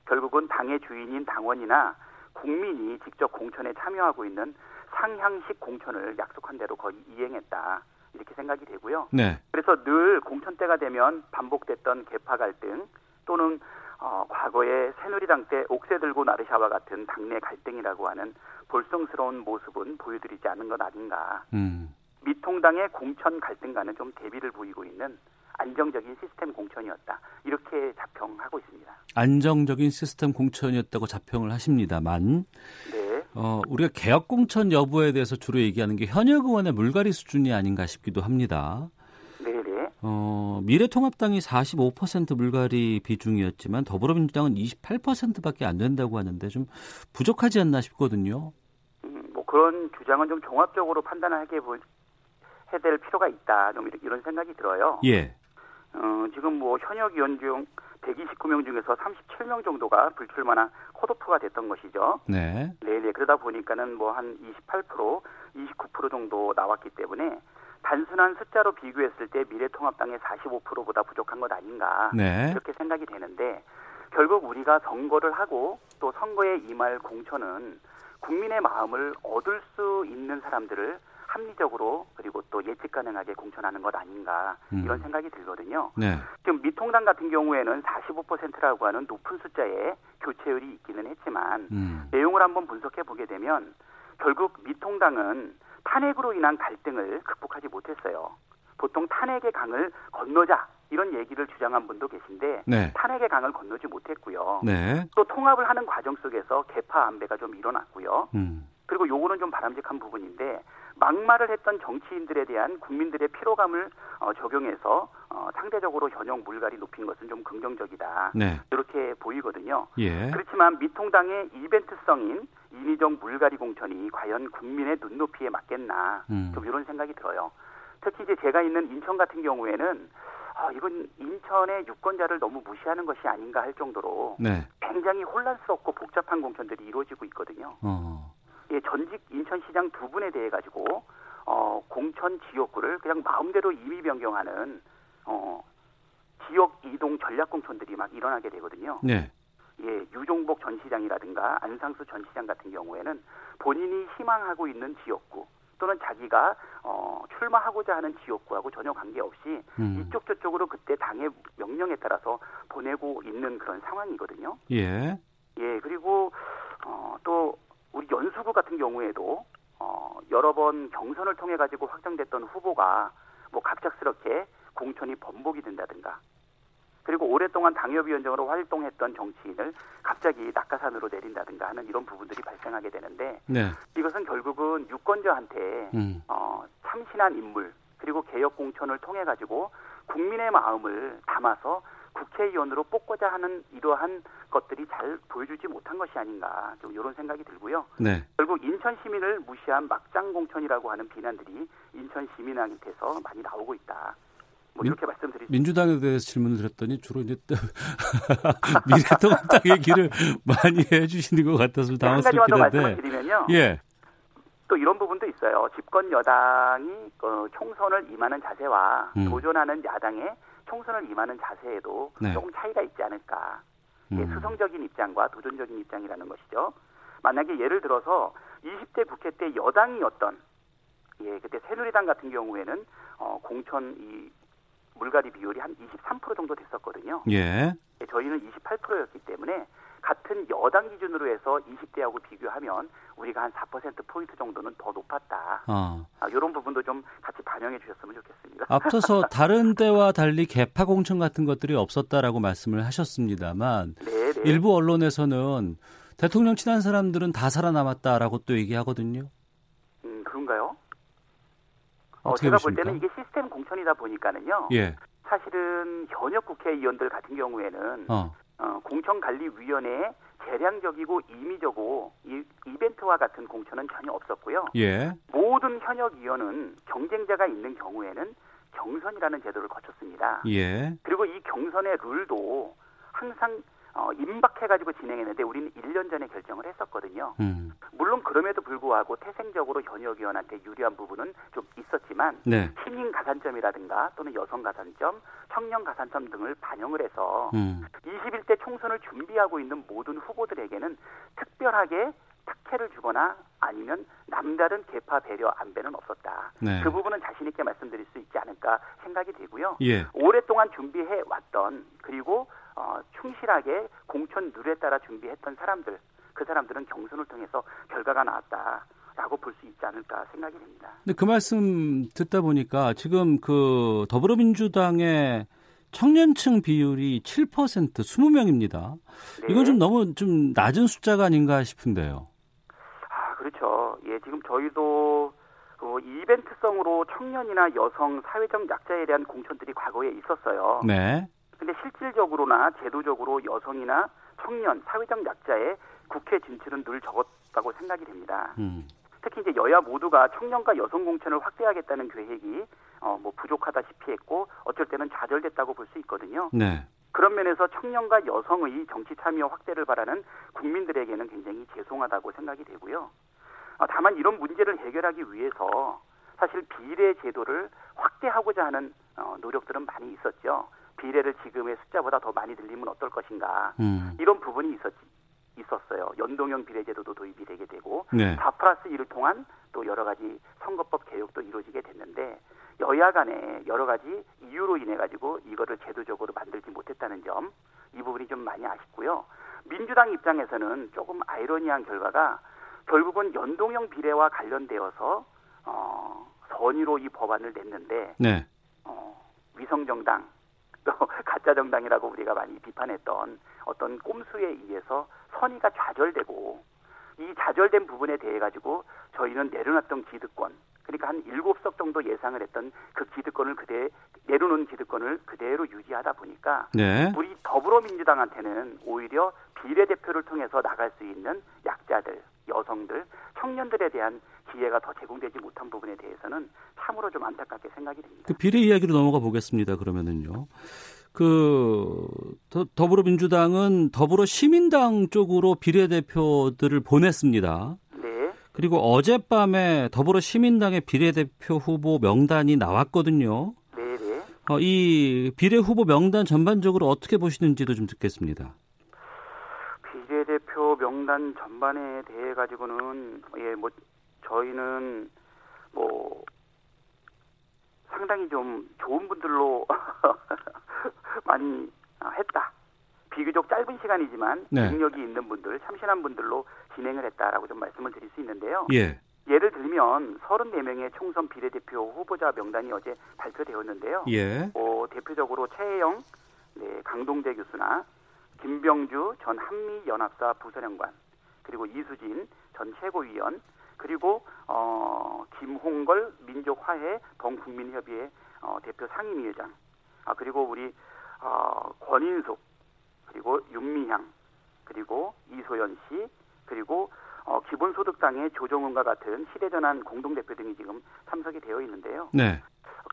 결국은 당의 주인인 당원이나 국민이 직접 공천에 참여하고 있는 상향식 공천을 약속한 대로 거의 이행했다. 이렇게 생각이 되고요. 네. 그래서 늘 공천 때가 되면 반복됐던 개파 갈등 또는 어, 과거에 새누리당 때 옥새 들고 나르샤와 같은 당내 갈등이라고 하는 볼성스러운 모습은 보여드리지 않은 것 아닌가. 음. 미통당의 공천 갈등과는 좀 대비를 보이고 있는 안정적인 시스템 공천이었다. 이렇게 자평하고 있습니다. 안정적인 시스템 공천이었다고 자평을 하십니다만 네. 어, 우리가 개혁 공천 여부에 대해서 주로 얘기하는 게 현역 의원의 물갈이 수준이 아닌가 싶기도 합니다. 네네. 어, 미래통합당이 45% 물갈이 비중이었지만 더불어민주당은 28%밖에 안 된다고 하는데 좀 부족하지 않나 싶거든요. 음, 뭐 그런 주장은 좀 종합적으로 판단하게 볼 해야 될 필요가 있다. 좀 이런 생각이 들어요. 예. 어, 지금 뭐 현역 의원 중 129명 중에서 37명 정도가 불출마나 컷오프가 됐던 것이죠. 네. 네 네. 그러다 보니까는 뭐 한 28%, 29% 정도 나왔기 때문에 단순한 숫자로 비교했을 때 미래통합당의 45%보다 부족한 것 아닌가. 네. 이렇게 생각이 되는데 결국 우리가 선거를 하고 또 선거에 임할 공천은 국민의 마음을 얻을 수 있는 사람들을 합리적으로 그리고 또 예측 가능하게 공천하는 것 아닌가 음. 이런 생각이 들거든요. 네. 지금 미통당 같은 경우에는 45%라고 하는 높은 숫자의 교체율이 있기는 했지만 음. 내용을 한번 분석해 보게 되면 결국 미통당은 탄핵으로 인한 갈등을 극복하지 못했어요. 보통 탄핵의 강을 건너자 이런 얘기를 주장한 분도 계신데 네. 탄핵의 강을 건너지 못했고요. 네. 또 통합을 하는 과정 속에서 개파 안배가 좀 일어났고요. 음. 그리고 요거는 좀 바람직한 부분인데 막말을 했던 정치인들에 대한 국민들의 피로감을 어, 적용해서 어, 상대적으로 현역 물갈이 높인 것은 좀 긍정적이다. 네. 이렇게 보이거든요. 예. 그렇지만 미통당의 이벤트성인 인위적 물갈이 공천이 과연 국민의 눈높이에 맞겠나 음. 좀 이런 생각이 들어요. 특히 이제 제가 있는 인천 같은 경우에는 아, 이건 인천의 유권자를 너무 무시하는 것이 아닌가 할 정도로 네. 굉장히 혼란스럽고 복잡한 공천들이 이루어지고 있거든요. 어. 예, 전직 인천시장 두 분에 대해 가지고 어, 공천 지역구를 그냥 마음대로 임의 변경하는 어, 지역 이동 전략 공천들이 막 일어나게 되거든요. 네. 예, 유종복 전 시장이라든가 안상수 전 시장 같은 경우에는 본인이 희망하고 있는 지역구 또는 자기가 어, 출마하고자 하는 지역구하고 전혀 관계없이 음. 이쪽 저쪽으로 그때 당의 명령에 따라서 보내고 있는 그런 상황이거든요. 예. 예, 그리고 어, 또 우리 연수구 같은 경우에도 어, 여러 번 경선을 통해 가지고 확정됐던 후보가 뭐 갑작스럽게 공천이 번복이 된다든가 그리고 오랫동안 당협위원장으로 활동했던 정치인을 갑자기 낙하산으로 내린다든가 하는 이런 부분들이 발생하게 되는데 네. 이것은 결국은 유권자한테 음. 어, 참신한 인물 그리고 개혁 공천을 통해 가지고 국민의 마음을 담아서 국회의원으로 뽑고자 하는 이러한 것들이 잘 보여주지 못한 것이 아닌가 좀 이런 생각이 들고요. 네. 결국 인천 시민을 무시한 막장 공천이라고 하는 비난들이 인천 시민한테서 많이 나오고 있다. 뭐 민- 이렇게 말씀드릴 수 민주당에 대해서 질문을 드렸더니 주로 이제 [laughs] 미래통합당 [laughs] 얘기를 많이 해주시는 것 같아서 네, 한 가지만 더 당황스럽긴 말씀을 한데. 드리면요. 예. 또 이런 부분도 있어요. 집권 여당이 어, 총선을 임하는 자세와 음. 도전하는 야당의 총선을 임하는 자세에도 네. 조금 차이가 있지 않을까. 예, 음. 수성적인 입장과 도전적인 입장이라는 것이죠. 만약에 예를 들어서 20대 국회 때 여당이었던 예, 그때 새누리당 같은 경우에는 어, 공천 이 물갈이 비율이 한 23% 정도 됐었거든요. 예. 예, 저희는 28%였기 때문에 같은 여당 기준으로 해서 20대하고 비교하면 우리가 한 4%포인트 정도는 더 높았다. 아. 아, 이런 부분도 좀 같이 반영해 주셨으면 좋겠습니다. [laughs] 앞서서 다른 때와 달리 개파 공천 같은 것들이 없었다라고 말씀을 하셨습니다만 네네. 네. 일부 언론에서는 대통령 친한 사람들은 다 살아남았다라고 또 얘기하거든요. 음, 그런가요? 어, 제가 보십니까? 볼 때는 이게 시스템 공천이다 보니까는요. 예. 사실은 현역 국회의원들 같은 경우에는 어. 어, 공천관리위원회에 재량적이고 임의적으로 이, 이벤트와 같은 공천은 전혀 없었고요. 예. 모든 현역 의원은 경쟁자가 있는 경우에는 경선이라는 제도를 거쳤습니다. 예. 그리고 이 경선의 룰도 항상 어, 임박해가지고 진행했는데 우리는 1년 전에 결정을 했었거든요. 음. 물론 그럼에도 불구하고 태생적으로 현역 의원한테 유리한 부분은 좀 있었지만 네. 신인 가산점이라든가 또는 여성 가산점, 청년 가산점 등을 반영을 해서 음. 21대 총선을 준비하고 있는 모든 후보들에게는 특별하게 특혜를 주거나 아니면 남다른 개파 배려 안배는 없었다. 네. 그 부분은 자신 있게 말씀드릴 수 있지 않을까 생각이 되고요. 예. 오랫동안 준비해 왔던 그리고 어, 충실하게 공천 룰에 따라 준비했던 사람들 그 사람들은 경선을 통해서 결과가 나왔다. 라고 볼 수 있지 않을까 생각이 됩니다. 근데 그 말씀 듣다 보니까 지금 그 더불어민주당의 청년층 비율이 7% 20명입니다. 네. 이건 좀 너무 좀 낮은 숫자가 아닌가 싶은데요. 아, 그렇죠. 예, 지금 저희도 그 이벤트성으로 청년이나 여성, 사회적 약자에 대한 공천들이 과거에 있었어요. 네. 근데 실질적으로나 제도적으로 여성이나 청년, 사회적 약자의 국회 진출은 늘 적었다고 생각이 됩니다. 음. 특히 이제 여야 모두가 청년과 여성 공천을 확대하겠다는 계획이 어, 뭐 부족하다시피 했고 어쩔 때는 좌절됐다고 볼 수 있거든요. 네. 그런 면에서 청년과 여성의 정치 참여 확대를 바라는 국민들에게는 굉장히 죄송하다고 생각이 되고요. 어, 다만 이런 문제를 해결하기 위해서 사실 비례 제도를 확대하고자 하는 어, 노력들은 많이 있었죠. 비례를 지금의 숫자보다 더 많이 늘리면 어떨 것인가 음. 이런 부분이 있었 있었어요. 연동형 비례제도도 도입이 되게 되고 네. 4 플러스 1을 통한 또 여러 가지 선거법 개혁도 이루어지게 됐는데 여야 간에 여러 가지 이유로 인해 가지고 이거를 제도적으로 만들지 못했다는 점 이 부분이 좀 많이 아쉽고요. 민주당 입장에서는 조금 아이러니한 결과가 결국은 연동형 비례와 관련되어서 어, 선의로 이 법안을 냈는데 네. 어, 위성정당 또 [laughs] 가짜 정당이라고 우리가 많이 비판했던 어떤 꼼수에 의해서 선의가 좌절되고 이 좌절된 부분에 대해 가지고 저희는 내려놨던 기득권 그러니까 한 일곱 석 정도 예상을 했던 그 기득권을 그대 내려놓은 기득권을 그대로 유지하다 보니까 네. 우리 더불어민주당한테는 오히려 비례대표를 통해서 나갈 수 있는 약자들, 여성들, 청년들에 대한 기회가 더 제공되지 못한 부분에 대해서는 참으로 좀 안타깝게 생각이 됩니다. 그 비례 이야기로 넘어가 보겠습니다. 그러면은요. 그 더, 불어민주당은 더불어 시민당 쪽으로 비례대표들을 보냈습니다. 네. 그리고 어젯밤에 더불어 시민당의 비례대표 후보 명단이 나왔거든요. 네, 네. 어, 이 비례 후보 명단 전반적으로 어떻게 보시는지도 좀 듣겠습니다. 비례대표 명단 전반에 대해 가지고는 예, 뭐 저희는 뭐 상당히 좀 좋은 분들로 [laughs] 많이 했다. 비교적 짧은 시간이지만 네. 능력이 있는 분들, 참신한 분들로 진행을 했다라고 좀 말씀을 드릴 수 있는데요. 예. 예를 들면 34명의 총선 비례대표 후보자 명단이 어제 발표되었는데요. 예. 어, 대표적으로 최혜영, 네, 강동재 교수나 김병주 전 한미연합사 부서령관, 그리고 이수진 전 최고위원, 그리고 어, 김홍걸 민족화해 범국민협의회 어, 대표 상임위의장, 아 그리고 우리 어, 권인숙 그리고 윤미향 그리고 이소연 씨 그리고 어, 기본소득당의 조정훈과 같은 시대전환 공동대표 등이 지금 참석이 되어 있는데요. 네.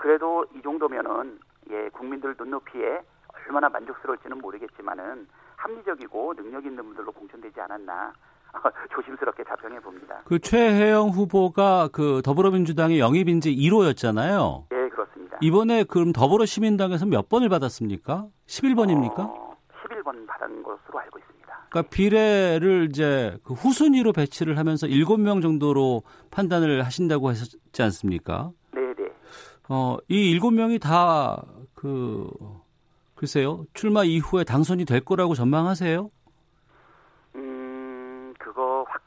그래도 이 정도면은 예 국민들 눈높이에 얼마나 만족스러울지는 모르겠지만은 합리적이고 능력 있는 분들로 공천되지 않았나 [laughs] 조심스럽게 자평해 봅니다. 그 최혜영 후보가 그 더불어민주당의 영입인지 1호였잖아요. 네, 그렇습니다. 이번에 그럼 더불어시민당에서 몇 번을 받았습니까? 11번입니까? 어, 11번 받은 것으로 알고 있습니다. 그러니까 비례를 이제 그 후순위로 배치를 하면서 7명 정도로 판단을 하신다고 하셨지 않습니까? 네, 네. 어, 이 7명이 다그 글쎄요. 출마 이후에 당선이 될 거라고 전망하세요? 음, 그거 확,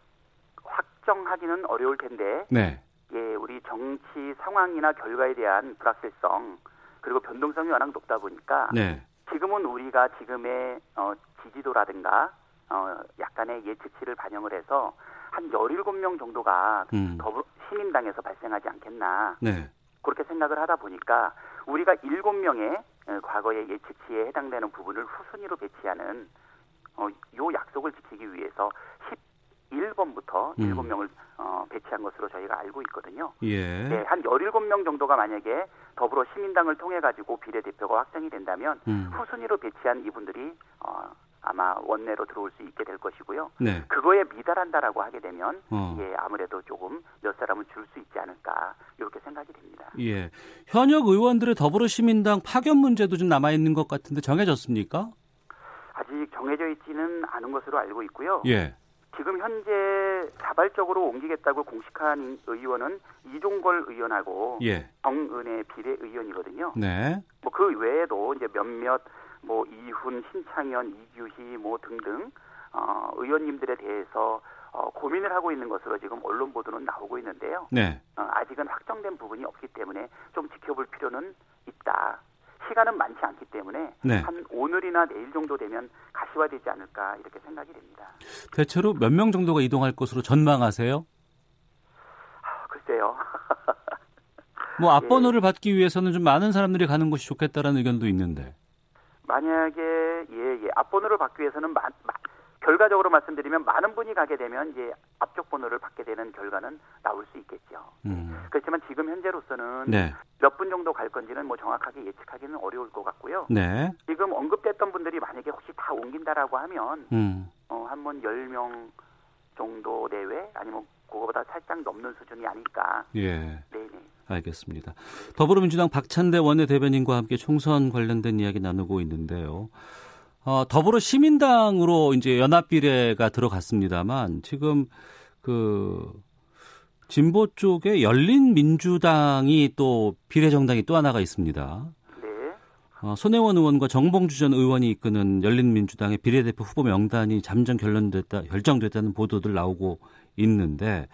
확정하기는 어려울 텐데. 네. 예, 우리 정치 상황이나 결과에 대한 불확실성 그리고 변동성이 워낙 높다 보니까 네. 지금은 우리가 지금의 어, 지지도라든가 어, 약간의 예측치를 반영을 해서 한 17명 정도가 음. 더불, 신임당에서 발생하지 않겠나. 네. 그렇게 생각을 하다 보니까 우리가 7명의 과거의 예측치에 해당되는 부분을 후순위로 배치하는 어, 요 약속을 지키기 위해서 11번부터 음. 7명을 어, 배치한 것으로 저희가 알고 있거든요. 예. 네, 한 17명 정도가 만약에 더불어 시민당을 통해 가지고 비례대표가 확정이 된다면 음. 후순위로 배치한 이분들이 어, 아마 원내로 들어올 수 있게 될 것이고요. 네. 그거에 미달한다라고 하게 되면 어. 예, 아무래도 조금 몇 사람은 줄 수 있지 않을까 이렇게 생각이 됩니다. 예. 현역 의원들의 더불어시민당 파견 문제도 좀 남아 있는 것 같은데 정해졌습니까? 아직 정해져 있지는 않은 것으로 알고 있고요. 예. 지금 현재 자발적으로 옮기겠다고 공식한 의원은 이종걸 의원하고 예. 정은혜 비례 의원이거든요. 네. 뭐 그 외에도 이제 몇몇 뭐 이훈, 신창현, 이규희 뭐 등등 어, 의원님들에 대해서 어, 고민을 하고 있는 것으로 지금 언론 보도는 나오고 있는데요. 네. 어, 아직은 확정된 부분이 없기 때문에 좀 지켜볼 필요는 있다. 시간은 많지 않기 때문에 네. 한 오늘이나 내일 정도 되면 가시화되지 않을까 이렇게 생각이 됩니다. 대체로 몇 명 정도가 이동할 것으로 전망하세요? 아, 글쎄요. [laughs] 뭐 앞번호를 받기 위해서는 좀 많은 사람들이 가는 것이 좋겠다라는 의견도 있는데. 만약에 예, 예. 앞번호를 받기 위해서는 마, 마, 결과적으로 말씀드리면 많은 분이 가게 되면 이제 앞쪽 번호를 받게 되는 결과는 나올 수 있겠죠. 음. 그렇지만 지금 현재로서는 네. 몇분 정도 갈 건지는 뭐 정확하게 예측하기는 어려울 것 같고요. 네. 지금 언급됐던 분들이 만약에 혹시 다 옮긴다라고 하면 음. 어, 한번 10명 정도 내외 아니면 그거보다 살짝 넘는 수준이 아닐까. 예. 네네. 알겠습니다. 더불어민주당 박찬대 원내대변인과 함께 총선 관련된 이야기 나누고 있는데요. 어, 더불어 시민당으로 이제 연합비례가 들어갔습니다만 지금 그 진보 쪽에 열린 민주당이 또 비례 정당이 또 하나가 있습니다. 네. 어, 손혜원 의원과 정봉주 전 의원이 이끄는 열린 민주당의 비례대표 후보 명단이 잠정 결론됐다, 결정됐다는 보도들 나오고 있는데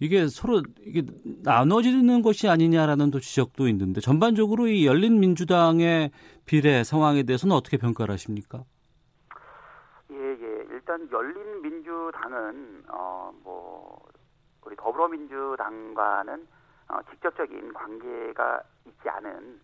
이게 서로 이게 나눠지는 것이 아니냐라는 또 지적도 있는데 전반적으로 이 열린 민주당의 비례 상황에 대해서는 어떻게 평가를 하십니까? 예, 예. 일단 열린 민주당은 어 뭐 우리 더불어민주당과는 어, 직접적인 관계가 있지 않은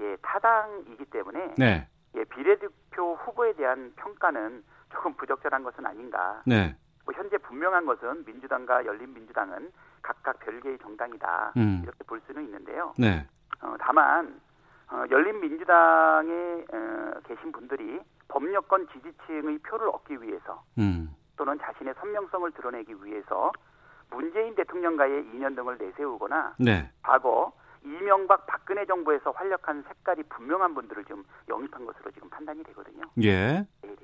예, 타당이기 때문에 네. 예, 비례대표 후보에 대한 평가는 조금 부적절한 것은 아닌가. 네. 뭐 현재 분명한 것은 민주당과 열린민주당은 각각 별개의 정당이다. 음. 이렇게 볼 수는 있는데요. 네. 어, 다만 어, 열린민주당에 어, 계신 분들이 법여권 지지층의 표를 얻기 위해서 음. 또는 자신의 선명성을 드러내기 위해서 문재인 대통령과의 인연 등을 내세우거나 네. 과거 이명박 박근혜 정부에서 활약한 색깔이 분명한 분들을 좀 영입한 것으로 지금 판단이 되거든요. 예. 네,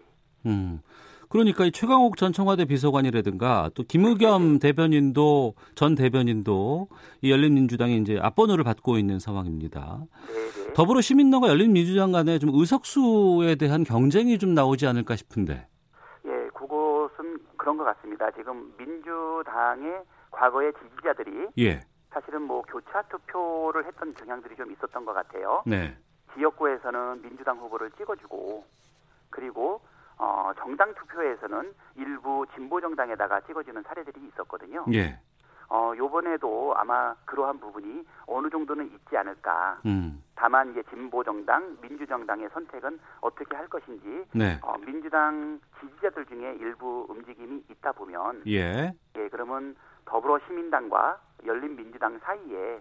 음. 그러니까 이 최강욱 전 청와대 비서관이라든가 또 김의겸 대변인도 전 대변인도 이 열린민주당이 이제 앞번호를 받고 있는 상황입니다. 네, 더불어 시민당과 열린민주당 간에 좀 의석수에 대한 경쟁이 좀 나오지 않을까 싶은데. 예, 그것은 그런 것 같습니다. 지금 민주당의 과거의 지지자들이 예. 사실은 뭐 교차 투표를 했던 경향들이 좀 있었던 것 같아요. 네. 지역구에서는 민주당 후보를 찍어주고 그리고 어, 정당 투표에서는 일부 진보 정당에다가 찍어주는 사례들이 있었거든요. 예. 어, 요번에도 아마 그러한 부분이 어느 정도는 있지 않을까. 음. 다만 이제 진보 정당, 민주 정당의 선택은 어떻게 할 것인지 네. 어, 민주당 지지자들 중에 일부 움직임이 있다 보면 예. 예, 그러면 더불어 시민당과 열린민주당 사이에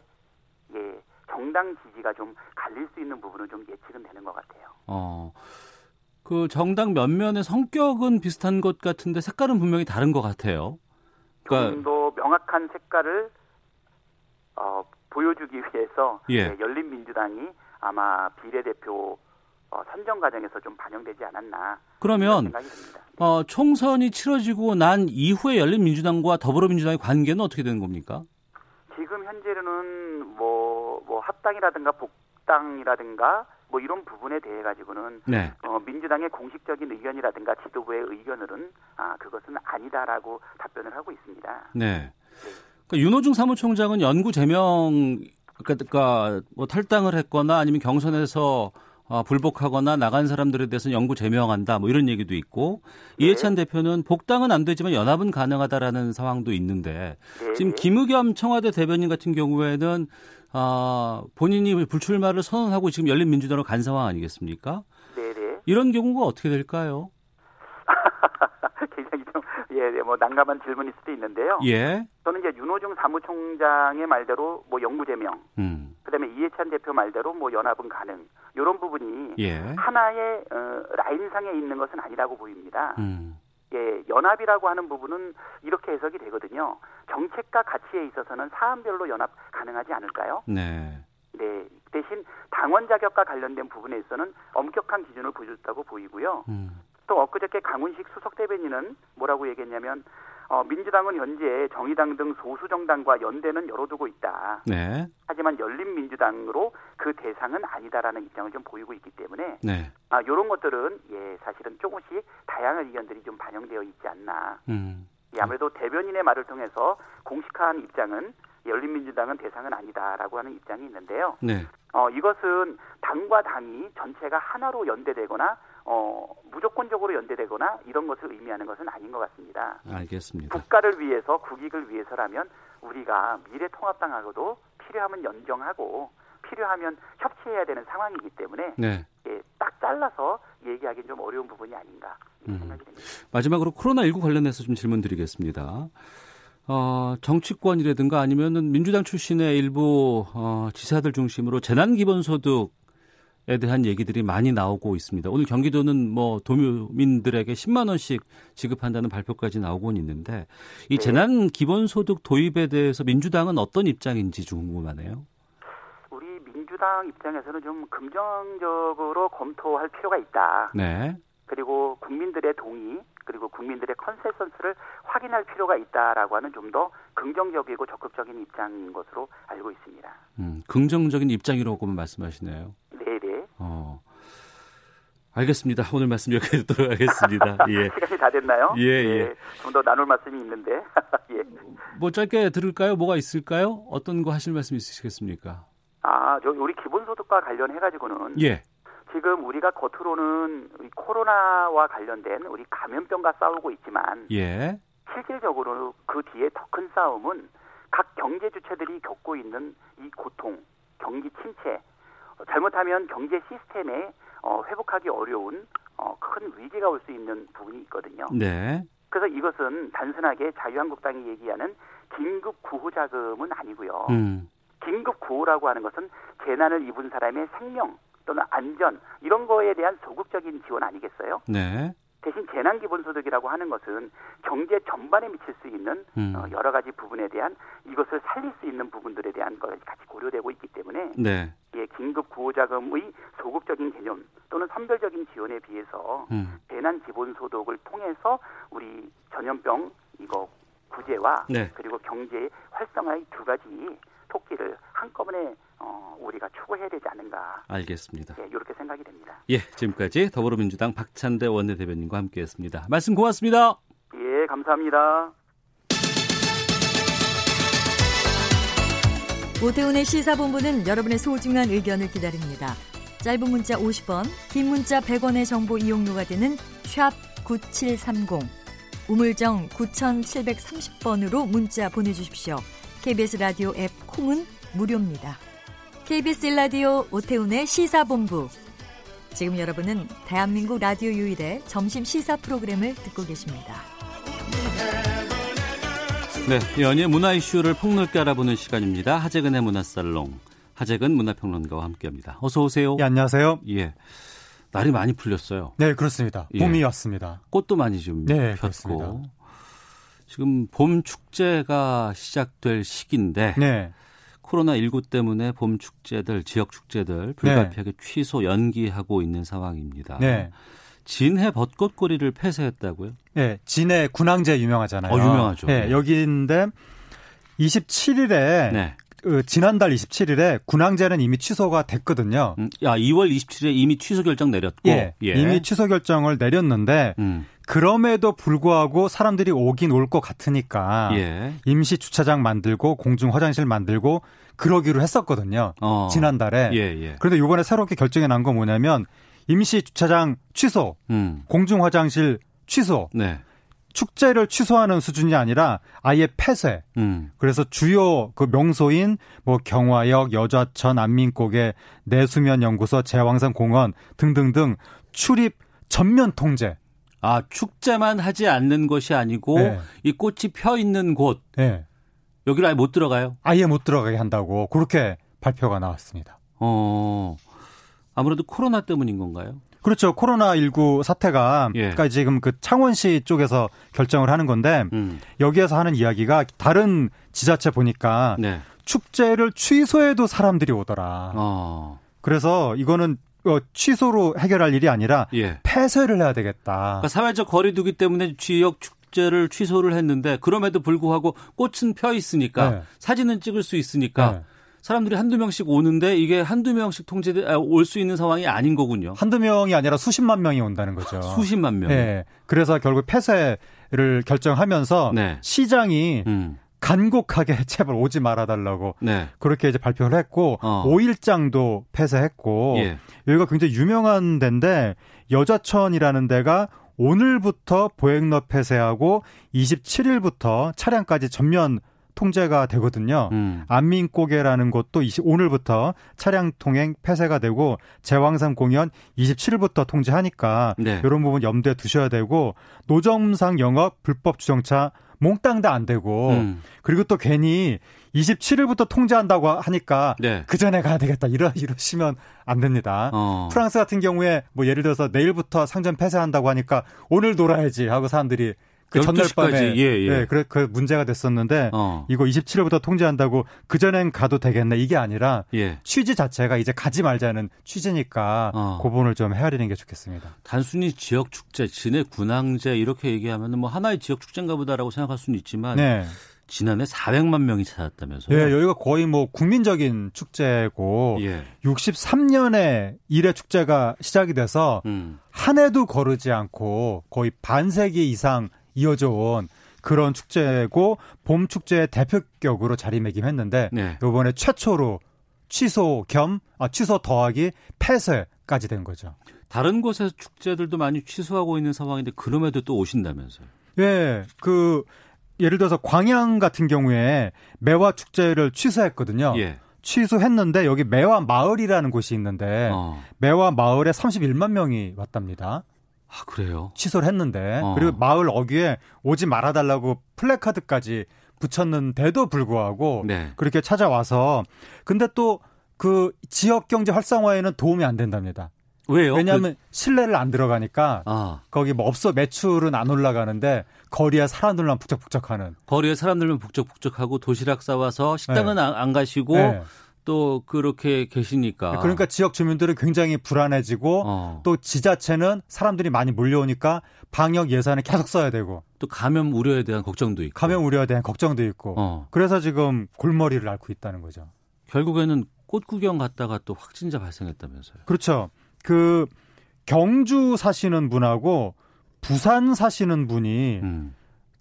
예, 정당 지지가 좀 갈릴 수 있는 부분은 좀 예측은 되는 것 같아요. 어. 그 정당 면면의 성격은 비슷한 것 같은데 색깔은 분명히 다른 것 같아요. 그러니까 좀 더 명확한 색깔을 어, 보여주기 위해서 예. 예, 열린민주당이 아마 비례대표 어, 선정 과정에서 좀 반영되지 않았나 그러면 듭니다. 어, 총선이 치러지고 난 이후에 열린민주당과 더불어민주당의 관계는 어떻게 되는 겁니까? 지금 현재는 뭐, 뭐 합당이라든가 복당이라든가 뭐 이런 부분에 대해 가지고는 네. 어, 민주당의 공식적인 의견이라든가 지도부의 의견으로는 아 그것은 아니다라고 답변을 하고 있습니다. 네. 그러니까 윤호중 사무총장은 연구 제명 그러니까 뭐 탈당을 했거나 아니면 경선에서 어, 불복하거나 나간 사람들에 대해서는 영구 제명한다 뭐 이런 얘기도 있고 네. 이해찬 대표는 복당은 안 되지만 연합은 가능하다라는 상황도 있는데 네. 지금 김의겸 청와대 대변인 같은 경우에는 아, 본인이 불출마를 선언하고 지금 열린민주당으로 간 상황 아니겠습니까? 네 네. 이런 경우가 어떻게 될까요? [laughs] 굉장히 좀, 예, 네, 뭐, 난감한 질문일 수도 있는데요. 예. 저는 이제 윤호중 사무총장의 말대로 뭐 영구제명, 음. 그 다음에 이해찬 대표 말대로 뭐 연합은 가능, 이런 부분이 예. 하나의 어, 라인상에 있는 것은 아니라고 보입니다. 음. 예, 연합이라고 하는 부분은 이렇게 해석이 되거든요. 정책과 가치에 있어서는 사안별로 연합 가능하지 않을까요? 네. 네. 대신 당원 자격과 관련된 부분에 있어서는 엄격한 기준을 보여줬다고 보이고요. 음. 또 엊그저께 강훈식 수석 대변인은 뭐라고 얘기했냐면 어, 민주당은 현재 정의당 등 소수 정당과 연대는 열어두고 있다. 네. 하지만 열린 민주당으로 그 대상은 아니다라는 입장을 좀 보이고 있기 때문에 네. 아, 이런 것들은 예 사실은 조금씩 다양한 의견들이 좀 반영되어 있지 않나. 음. 예, 아무래도 대변인의 말을 통해서 공식화한 입장은 열린민주당은 대상은 아니다라고 하는 입장이 있는데요. 네. 어, 이것은 당과 당이 전체가 하나로 연대되거나 어, 무조건적으로 연대되거나 이런 것을 의미하는 것은 아닌 것 같습니다. 알겠습니다. 국가를 위해서 국익을 위해서라면 우리가 미래통합당하고도 필요하면 연정하고 필요하면 협치해야 되는 상황이기 때문에 네. 예, 딱 잘라서 얘기하기는 좀 어려운 부분이 아닌가 이렇게 음. 마지막으로 코로나19 관련해서 좀 질문 드리겠습니다. 어, 정치권이라든가 아니면은 민주당 출신의 일부 어, 지사들 중심으로 재난 기본소득에 대한 얘기들이 많이 나오고 있습니다. 오늘 경기도는 뭐 도민들에게 10만 원씩 지급한다는 발표까지 나오곤 있는데 이 네. 재난 기본소득 도입에 대해서 민주당은 어떤 입장인지 좀 궁금하네요. 우리 민주당 입장에서는 좀 긍정적으로 검토할 필요가 있다. 네. 그리고 국민들의 동의 그리고 국민들의 컨센서스를 확인할 필요가 있다라고 하는 좀 더 긍정적이고 적극적인 입장인 것으로 알고 있습니다. 음, 긍정적인 입장이라고 말씀하시네요. 어. 알겠습니다. 오늘 말씀 여기까지 듣도록 하겠습니다. [laughs] 예. 시간이 다 됐나요? 예, 예. 좀 더 나눌 말씀이 있는데. [laughs] 예. 뭐 짧게 들을까요? 뭐가 있을까요? 어떤 거 하실 말씀 있으시겠습니까? 아, 저 우리 기본소득과 관련해 가지고는 예. 지금 우리가 겉으로는 이 코로나와 관련된 우리 감염병과 싸우고 있지만 예. 실질적으로 그 뒤에 더 큰 싸움은 각 경제 주체들이 겪고 있는 이 고통, 경기 침체, 어, 잘못하면 경제 시스템에 어, 회복하기 어려운 어, 큰 위기가 올 수 있는 부분이 있거든요. 네. 그래서 이것은 단순하게 자유한국당이 얘기하는 긴급 구호 자금은 아니고요. 음. 긴급 구호라고 하는 것은 재난을 입은 사람의 생명 또는 안전 이런 거에 대한 소극적인 지원 아니겠어요? 네. 대신 재난기본소득이라고 하는 것은 경제 전반에 미칠 수 있는 음. 어, 여러 가지 부분에 대한 이것을 살릴 수 있는 부분들에 대한 것이 같이 고려되고 있기 때문에 네. 예, 긴급 구호자금의 소극적인 개념 또는 선별적인 지원에 비해서 음. 재난기본소득을 통해서 우리 전염병 이거 구제와 네. 그리고 경제 활성화의 두 가지 토끼를 한꺼번에 어, 우리가 추구해야 되지 않는가 알겠습니다. 예, 이렇게 생각이 됩니다. 예, 지금까지 더불어민주당 박찬대 원내대변인과 함께했습니다. 말씀 고맙습니다. 예, 감사합니다. 오태훈의 시사본부는 여러분의 소중한 의견을 기다립니다. 짧은 문자 50원, 긴 문자 100원의 정보 이용료가 되는 샵 9730, 우물정 9730번으로 문자 보내주십시오. KBS 라디오 앱 콩은 무료입니다. KBS 라디오 오태훈의 시사본부. 지금 여러분은 대한민국 라디오 유일의 점심 시사 프로그램을 듣고 계십니다. 네, 연예 문화 이슈를 폭넓게 알아보는 시간입니다. 하재근의 문화살롱. 하재근 문화평론가와 함께합니다. 어서 오세요. 예, 안녕하세요. 예. 날이 많이 풀렸어요. 네, 그렇습니다. 예. 봄이 왔습니다. 꽃도 많이 좀 네, 폈고. 그렇습니다. 지금 봄 축제가 시작될 시기인데 네. 코로나19 때문에 봄 축제들, 지역 축제들 불가피하게 취소 연기하고 있는 상황입니다. 네. 진해 벚꽃거리를 폐쇄했다고요? 네, 진해 군항제 유명하잖아요. 어, 유명하죠. 네, 네. 여기인데 27일에 네. 그 지난달 27일에 군항제는 이미 취소가 됐거든요. 음, 야, 2월 27일에 이미 취소 결정 내렸고 예, 예. 이미 취소 결정을 내렸는데 음. 그럼에도 불구하고 사람들이 오긴 올 것 같으니까 예. 임시 주차장 만들고 공중 화장실 만들고 그러기로 했었거든요. 어. 지난달에. 예, 예. 그런데 이번에 새롭게 결정이 난 건 뭐냐면 임시 주차장 취소, 음. 공중 화장실 취소. 네. 축제를 취소하는 수준이 아니라 아예 폐쇄. 음. 그래서 주요 그 명소인 뭐 경화역, 여좌천, 안민고개, 내수면 연구소, 제왕산 공원 등등등 출입 전면 통제. 아 축제만 하지 않는 것이 아니고 네. 이 꽃이 펴 있는 곳. 네. 여기를 아예 못 들어가요? 아예 못 들어가게 한다고 그렇게 발표가 나왔습니다. 어. 아무래도 코로나 때문인 건가요? 그렇죠. 코로나 19 사태가 예. 그러니까 지금 그 창원시 쪽에서 결정을 하는 건데 음. 여기에서 하는 이야기가 다른 지자체 보니까 네. 축제를 취소해도 사람들이 오더라. 어. 그래서 이거는 어, 취소로 해결할 일이 아니라 예. 폐쇄를 해야 되겠다. 그러니까 사회적 거리두기 때문에 지역 축제를 취소를 했는데 그럼에도 불구하고 꽃은 펴 있으니까 네. 사진은 찍을 수 있으니까 네. 사람들이 한두 명씩 오는데 이게 한두 명씩 통제돼 아, 올수 있는 상황이 아닌 거군요. 한두 명이 아니라 수십만 명이 온다는 거죠. [laughs] 수십만 명. 네. 그래서 결국 폐쇄를 결정하면서 네. 시장이 음. 간곡하게 [laughs] 제발 오지 말아달라고 네. 그렇게 이제 발표를 했고 어. 5일장도 폐쇄했고 예. 여기가 굉장히 유명한 데인데 여자천이라는 데가 오늘부터 보행로 폐쇄하고 27일부터 차량까지 전면 통제가 되거든요. 음. 안민고개라는 곳도 20, 오늘부터 차량 통행 폐쇄가 되고 제왕산 공연 27일부터 통제하니까 네. 이런 부분 염두에 두셔야 되고 노점상 영업 불법 주정차 몽땅 다 안 되고 음. 그리고 또 괜히 27일부터 통제한다고 하니까 네. 그 전에 가야 되겠다 이러 이러시면 안 됩니다. 어. 프랑스 같은 경우에 뭐 예를 들어서 내일부터 상점 폐쇄한다고 하니까 오늘 놀아야지 하고 사람들이 그 전날 밤에 예, 예. 예, 그래 그 문제가 됐었는데 어. 이거 27일부터 통제한다고 그 전엔 가도 되겠네 이게 아니라 예. 취지 자체가 이제 가지 말자는 취지니까 어. 고분을 좀 헤아리는 게 좋겠습니다. 단순히 지역 축제, 진해 군항제 이렇게 얘기하면은 뭐 하나의 지역 축제인가 보다라고 생각할 수는 있지만 네. 지난해 400만 명이 찾았다면서요? 예, 여기가 거의 뭐 국민적인 축제고 예. 63년에 일회 축제가 시작이 돼서 음. 한 해도 거르지 않고 거의 반세기 이상 이어져 온 그런 축제고 봄 축제의 대표격으로 자리매김했는데 네. 이번에 최초로 취소 겸 아, 취소 더하기 폐쇄까지 된 거죠. 다른 곳에서 축제들도 많이 취소하고 있는 상황인데 그럼에도 또 오신다면서요? 예, 그 예를 들어서 광양 같은 경우에 매화 축제를 취소했거든요. 예. 취소했는데 여기 매화 마을이라는 곳이 있는데 어. 매화 마을에 31만 명이 왔답니다. 아, 그래요? 취소를 했는데. 어. 그리고 마을 어귀에 오지 말아달라고 플래카드까지 붙였는데도 불구하고 네. 그렇게 찾아와서 근데 또 그 지역 경제 활성화에는 도움이 안 된답니다. 왜요? 왜냐하면 그... 실내를 안 들어가니까 아. 거기 뭐 없어 매출은 안 올라가는데 거리에 사람들만 북적북적하는. 거리에 사람들만 북적북적하고 도시락 싸와서 식당은 네. 안, 안, 가시고 네. 또 그렇게 계시니까. 그러니까 지역 주민들은 굉장히 불안해지고 어. 또 지자체는 사람들이 많이 몰려오니까 방역 예산을 계속 써야 되고 또 감염 우려에 대한 걱정도 있고 감염 우려에 대한 걱정도 있고 어. 그래서 지금 골머리를 앓고 있다는 거죠. 결국에는 꽃 구경 갔다가 또 확진자 발생했다면서요. 그렇죠. 그 경주 사시는 분하고 부산 사시는 분이 음.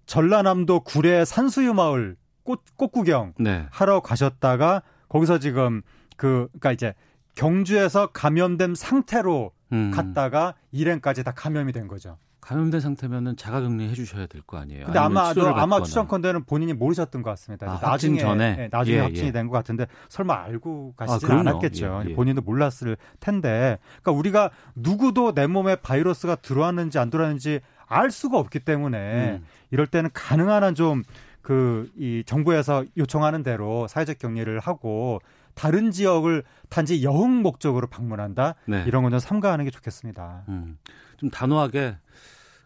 전라남도 구례 산수유 마을 꽃, 꽃 구경 네. 하러 가셨다가 거기서 지금 그 그러니까 이제 경주에서 감염된 상태로 음. 갔다가 일행까지 다 감염이 된 거죠. 감염된 상태면은 자가격리 해주셔야 될 거 아니에요. 근데 아마 아마 추정컨대는 본인이 모르셨던 것 같습니다. 아, 나중에 전에 네, 나중에 예, 확진이 예. 된것 같은데 설마 알고 가시지 아, 않았겠죠. 예, 예, 본인도 몰랐을 텐데. 그러니까 우리가 누구도 내 몸에 바이러스가 들어왔는지 안 들어왔는지 알 수가 없기 때문에 음. 이럴 때는 가능한 한 좀 그 이 정부에서 요청하는 대로 사회적 격리를 하고 다른 지역을 단지 여행 목적으로 방문한다 네. 이런 건 좀 삼가하는 게 좋겠습니다. 음, 좀 단호하게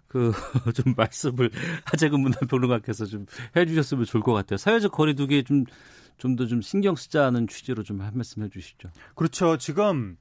그 [laughs] 좀 말씀을 하재근 문화평론가께서 좀 해주셨으면 좋을 것 같아요. 사회적 거리두기에 좀좀더좀 신경 쓰자는 취지로 좀 한 말씀 해주시죠. 그렇죠. 지금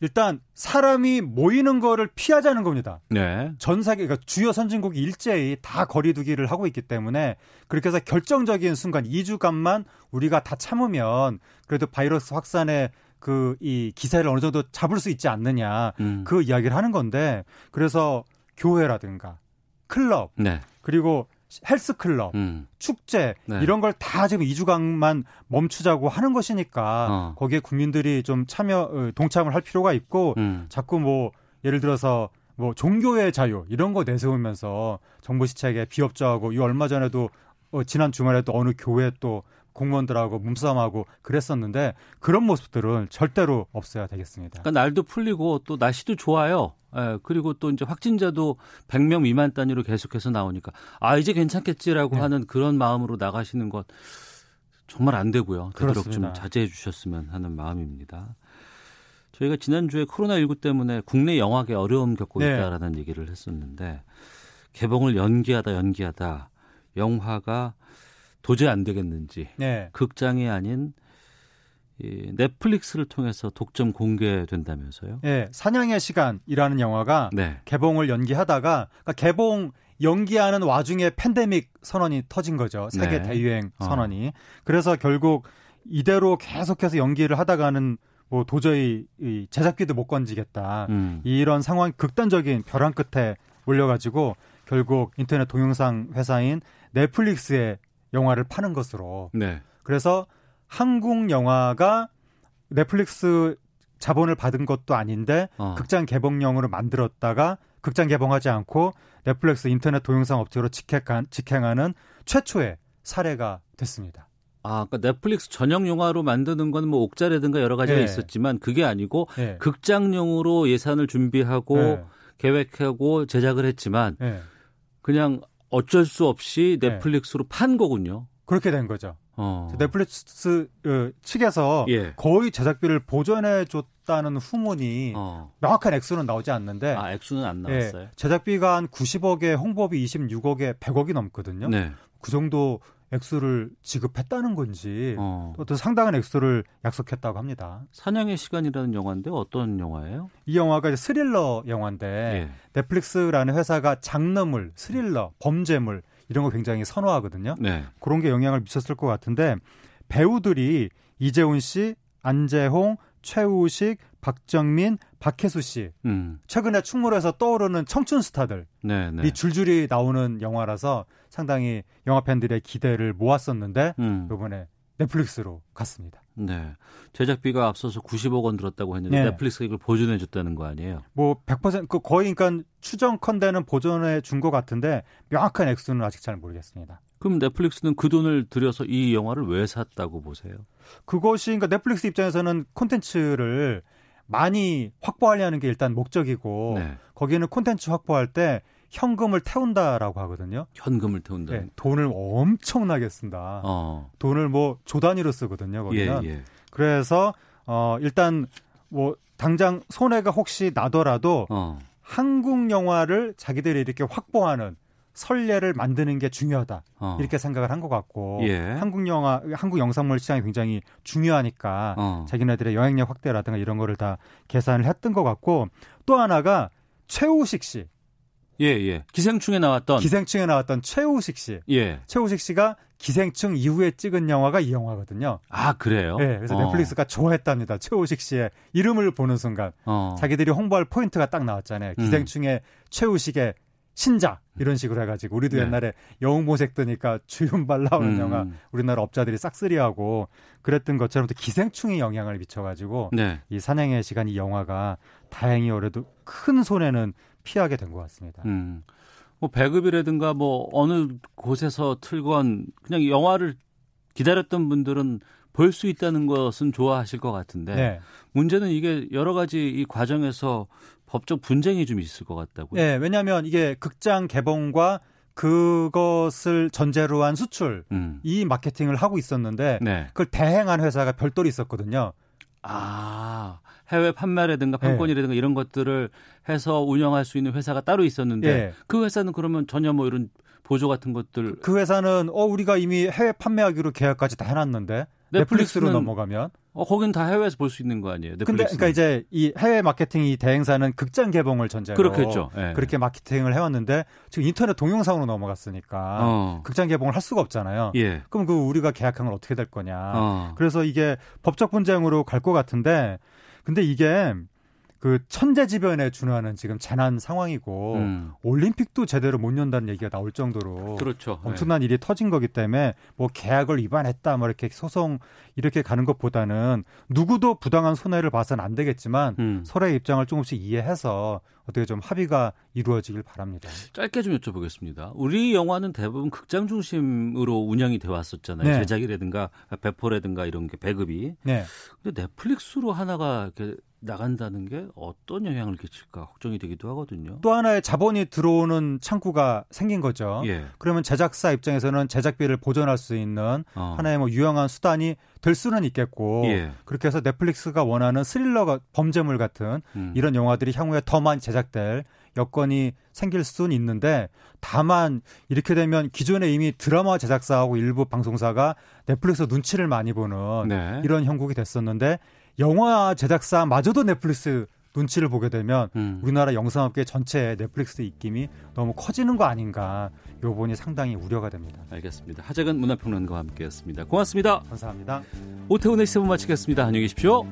일단 사람이 모이는 거를 피하자는 겁니다. 네. 전 세계 그러니까 주요 선진국이 일제히 다 거리두기를 하고 있기 때문에 그렇게 해서 결정적인 순간 2주간만 우리가 다 참으면 그래도 바이러스 확산의 그이 기세를 어느 정도 잡을 수 있지 않느냐 음. 그 이야기를 하는 건데 그래서 교회라든가 클럽 네. 그리고 헬스클럽, 음. 축제 네. 이런 걸 다 지금 2주간만 멈추자고 하는 것이니까 어. 거기에 국민들이 좀 참여 어, 동참을 할 필요가 있고 음. 자꾸 뭐 예를 들어서 뭐 종교의 자유 이런 거 내세우면서 정부 시책에 비협조하고 이 얼마 전에도 어, 지난 주말에도 어느 교회 또 공무원들하고 몸싸움하고 그랬었는데 그런 모습들은 절대로 없어야 되겠습니다. 그러니까 날도 풀리고 또 날씨도 좋아요. 예, 그리고 또 이제 확진자도 100명 미만 단위로 계속해서 나오니까 아 이제 괜찮겠지라고 네. 하는 그런 마음으로 나가시는 것 정말 안 되고요. 되도록 좀 자제해 주셨으면 하는 마음입니다. 저희가 지난주에 코로나19 때문에 국내 영화계 어려움 겪고 네. 있다라는 얘기를 했었는데 개봉을 연기하다 연기하다 영화가 도저히 안 되겠는지 네. 극장이 아닌 이 넷플릭스를 통해서 독점 공개된다면서요? 네, 사냥의 시간이라는 영화가 네. 개봉을 연기하다가 그러니까 개봉 연기하는 와중에 팬데믹 선언이 터진 거죠. 세계 네. 대유행 어. 선언이. 어. 그래서 결국 이대로 계속해서 연기를 하다가는 뭐 도저히 이 제작비도 못 건지겠다. 음. 이런 상황 극단적인 벼랑 끝에 몰려가지고 결국 인터넷 동영상 회사인 넷플릭스에 영화를 파는 것으로. 네. 그래서 한국 영화가 넷플릭스 자본을 받은 것도 아닌데 어. 극장 개봉용으로 만들었다가 극장 개봉하지 않고 넷플릭스 인터넷 동영상 업체로 직행한, 직행하는 최초의 사례가 됐습니다. 아, 그러니까 넷플릭스 전용 영화로 만드는 건 뭐 옥자라든가 여러 가지가 네. 있었지만 그게 아니고 네. 극장용으로 예산을 준비하고 네. 계획하고 제작을 했지만 네. 그냥 어쩔 수 없이 네. 넷플릭스로 판 거군요. 그렇게 된 거죠. 어. 넷플릭스 어, 측에서 예. 거의 제작비를 보전해 줬다는 후문이 어. 명확한 액수는 나오지 않는데 아, 액수는 안 나왔어요. 예, 제작비가 한 90억에 홍보비 26억에 100억이 넘거든요. 네. 그 정도 액수를 지급했다는 건지 어. 떤 상당한 액수를 약속했다고 합니다. 사냥의 시간이라는 영화인데 어떤 영화예요? 이 영화가 이제 스릴러 영화인데 예. 넷플릭스라는 회사가 장르물, 스릴러, 범죄물 이런 거 굉장히 선호하거든요. 네. 그런 게 영향을 미쳤을 것 같은데 배우들이 이재훈 씨, 안재홍, 최우식, 박정민, 박혜수 씨. 음. 최근에 충무로에서 떠오르는 청춘 스타들이 네, 네. 줄줄이 나오는 영화라서 상당히 영화 팬들의 기대를 모았었는데 음. 이번에 넷플릭스로 갔습니다. 네. 제작비가 앞서서 90억 원 들었다고 했는데 네. 넷플릭스가 이걸 보존해 줬다는 거 아니에요? 뭐 100%그 거의 그러니까 추정컨대는 보존해 준 것 같은데 명확한 액수는 아직 잘 모르겠습니다. 그럼 넷플릭스는 그 돈을 들여서 이 영화를 왜 샀다고 보세요? 그것이 그러니까 넷플릭스 입장에서는 콘텐츠를 많이 확보하려는 게 일단 목적이고 네. 거기는 콘텐츠 확보할 때 현금을 태운다라고 하거든요. 현금을 태운다. 네, 돈을 엄청나게 쓴다. 어. 돈을 뭐 조 단위로 쓰거든요. 거기는. 예, 예. 그래서 어 일단 뭐 당장 손해가 혹시 나더라도 어. 한국 영화를 자기들이 이렇게 확보하는 선례를 만드는 게 중요하다 어. 이렇게 생각을 한 것 같고 예. 한국 영화 한국 영상물 시장이 굉장히 중요하니까 어. 자기네들의 여행력 확대라든가 이런 거를 다 계산을 했던 것 같고 또 하나가 최우식 씨 예, 예. 기생충에 나왔던 기생충에 나왔던 최우식 씨. 예. 최우식 씨가 기생충 이후에 찍은 영화가 이 영화거든요. 아, 그래요? 네. 그래서 어. 넷플릭스가 좋아했답니다. 최우식 씨의 이름을 보는 순간 어. 자기들이 홍보할 포인트가 딱 나왔잖아요. 음. 기생충의 음. 최우식의 신작 이런 식으로 해가지고 우리도 네. 옛날에 영웅모색 뜨니까 주윤발 나오는 음. 영화 우리나라 업자들이 싹쓸이하고 그랬던 것처럼 또 기생충이 영향을 미쳐가지고 네. 이 사냥의 시간 이 영화가 다행히 올해도 큰 손해는 피하게 된 것 같습니다. 음. 뭐 배급이라든가 뭐 어느 곳에서 틀건 그냥 영화를 기다렸던 분들은 볼 수 있다는 것은 좋아하실 것 같은데 네. 문제는 이게 여러 가지 이 과정에서 법적 분쟁이 좀 있을 것 같다고요. 네, 왜냐하면 이게 극장 개봉과 그것을 전제로 한 수출 음. 이 마케팅을 하고 있었는데 네. 그걸 대행한 회사가 별도로 있었거든요. 아 해외 판매라든가 판권이라든가 네. 이런 것들을 해서 운영할 수 있는 회사가 따로 있었는데 네. 그 회사는 그러면 전혀 뭐 이런 보조 같은 것들 그, 그 회사는 어 우리가 이미 해외 판매하기로 계약까지 다 해놨는데 넷플릭스로 넘어가면 어, 거긴 다 해외에서 볼 수 있는 거 아니에요? 넷플릭스는. 근데 그러니까 이제 이 해외 마케팅 이 대행사는 극장 개봉을 전제로 그렇겠죠. 네. 그렇게 마케팅을 해왔는데 지금 인터넷 동영상으로 넘어갔으니까 어. 극장 개봉을 할 수가 없잖아요. 예. 그럼 그 우리가 계약한 건 어떻게 될 거냐. 어. 그래서 이게 법적 분쟁으로 갈 것 같은데 근데 이게 그 천재지변에 준하는 지금 재난 상황이고 음. 올림픽도 제대로 못 연다는 얘기가 나올 정도로 그렇죠. 엄청난 네. 일이 터진 거기 때문에 뭐 계약을 위반했다 뭐 이렇게 소송 이렇게 가는 것보다는 누구도 부당한 손해를 봐서는 안 되겠지만 음. 서로의 입장을 조금씩 이해해서 어떻게 좀 합의가 이루어지길 바랍니다. 짧게 좀 여쭤보겠습니다. 우리 영화는 대부분 극장 중심으로 운영이 돼 왔었잖아요. 네. 제작이라든가 배포라든가 이런 게 배급이. 네. 근데 넷플릭스로 하나가 이렇게 나간다는 게 어떤 영향을 끼칠까 걱정이 되기도 하거든요. 또 하나의 자본이 들어오는 창구가 생긴 거죠. 예. 그러면 제작사 입장에서는 제작비를 보존할 수 있는 어. 하나의 뭐 유용한 수단이 될 수는 있겠고 예. 그렇게 해서 넷플릭스가 원하는 스릴러 범죄물 같은 음. 이런 영화들이 향후에 더 많이 제작될 여건이 생길 수는 있는데 다만 이렇게 되면 기존에 이미 드라마 제작사하고 일부 방송사가 넷플릭스 눈치를 많이 보는 네. 이런 형국이 됐었는데 영화 제작사마저도 넷플릭스 눈치를 보게 되면 음. 우리나라 영상업계 전체의 넷플릭스 입김이 너무 커지는 거 아닌가 요 부분이 상당히 우려가 됩니다. 알겠습니다. 하재근 문화평론가와 함께했습니다. 고맙습니다. 감사합니다. 오태훈의 시세 마치겠습니다. 안녕히 계십시오.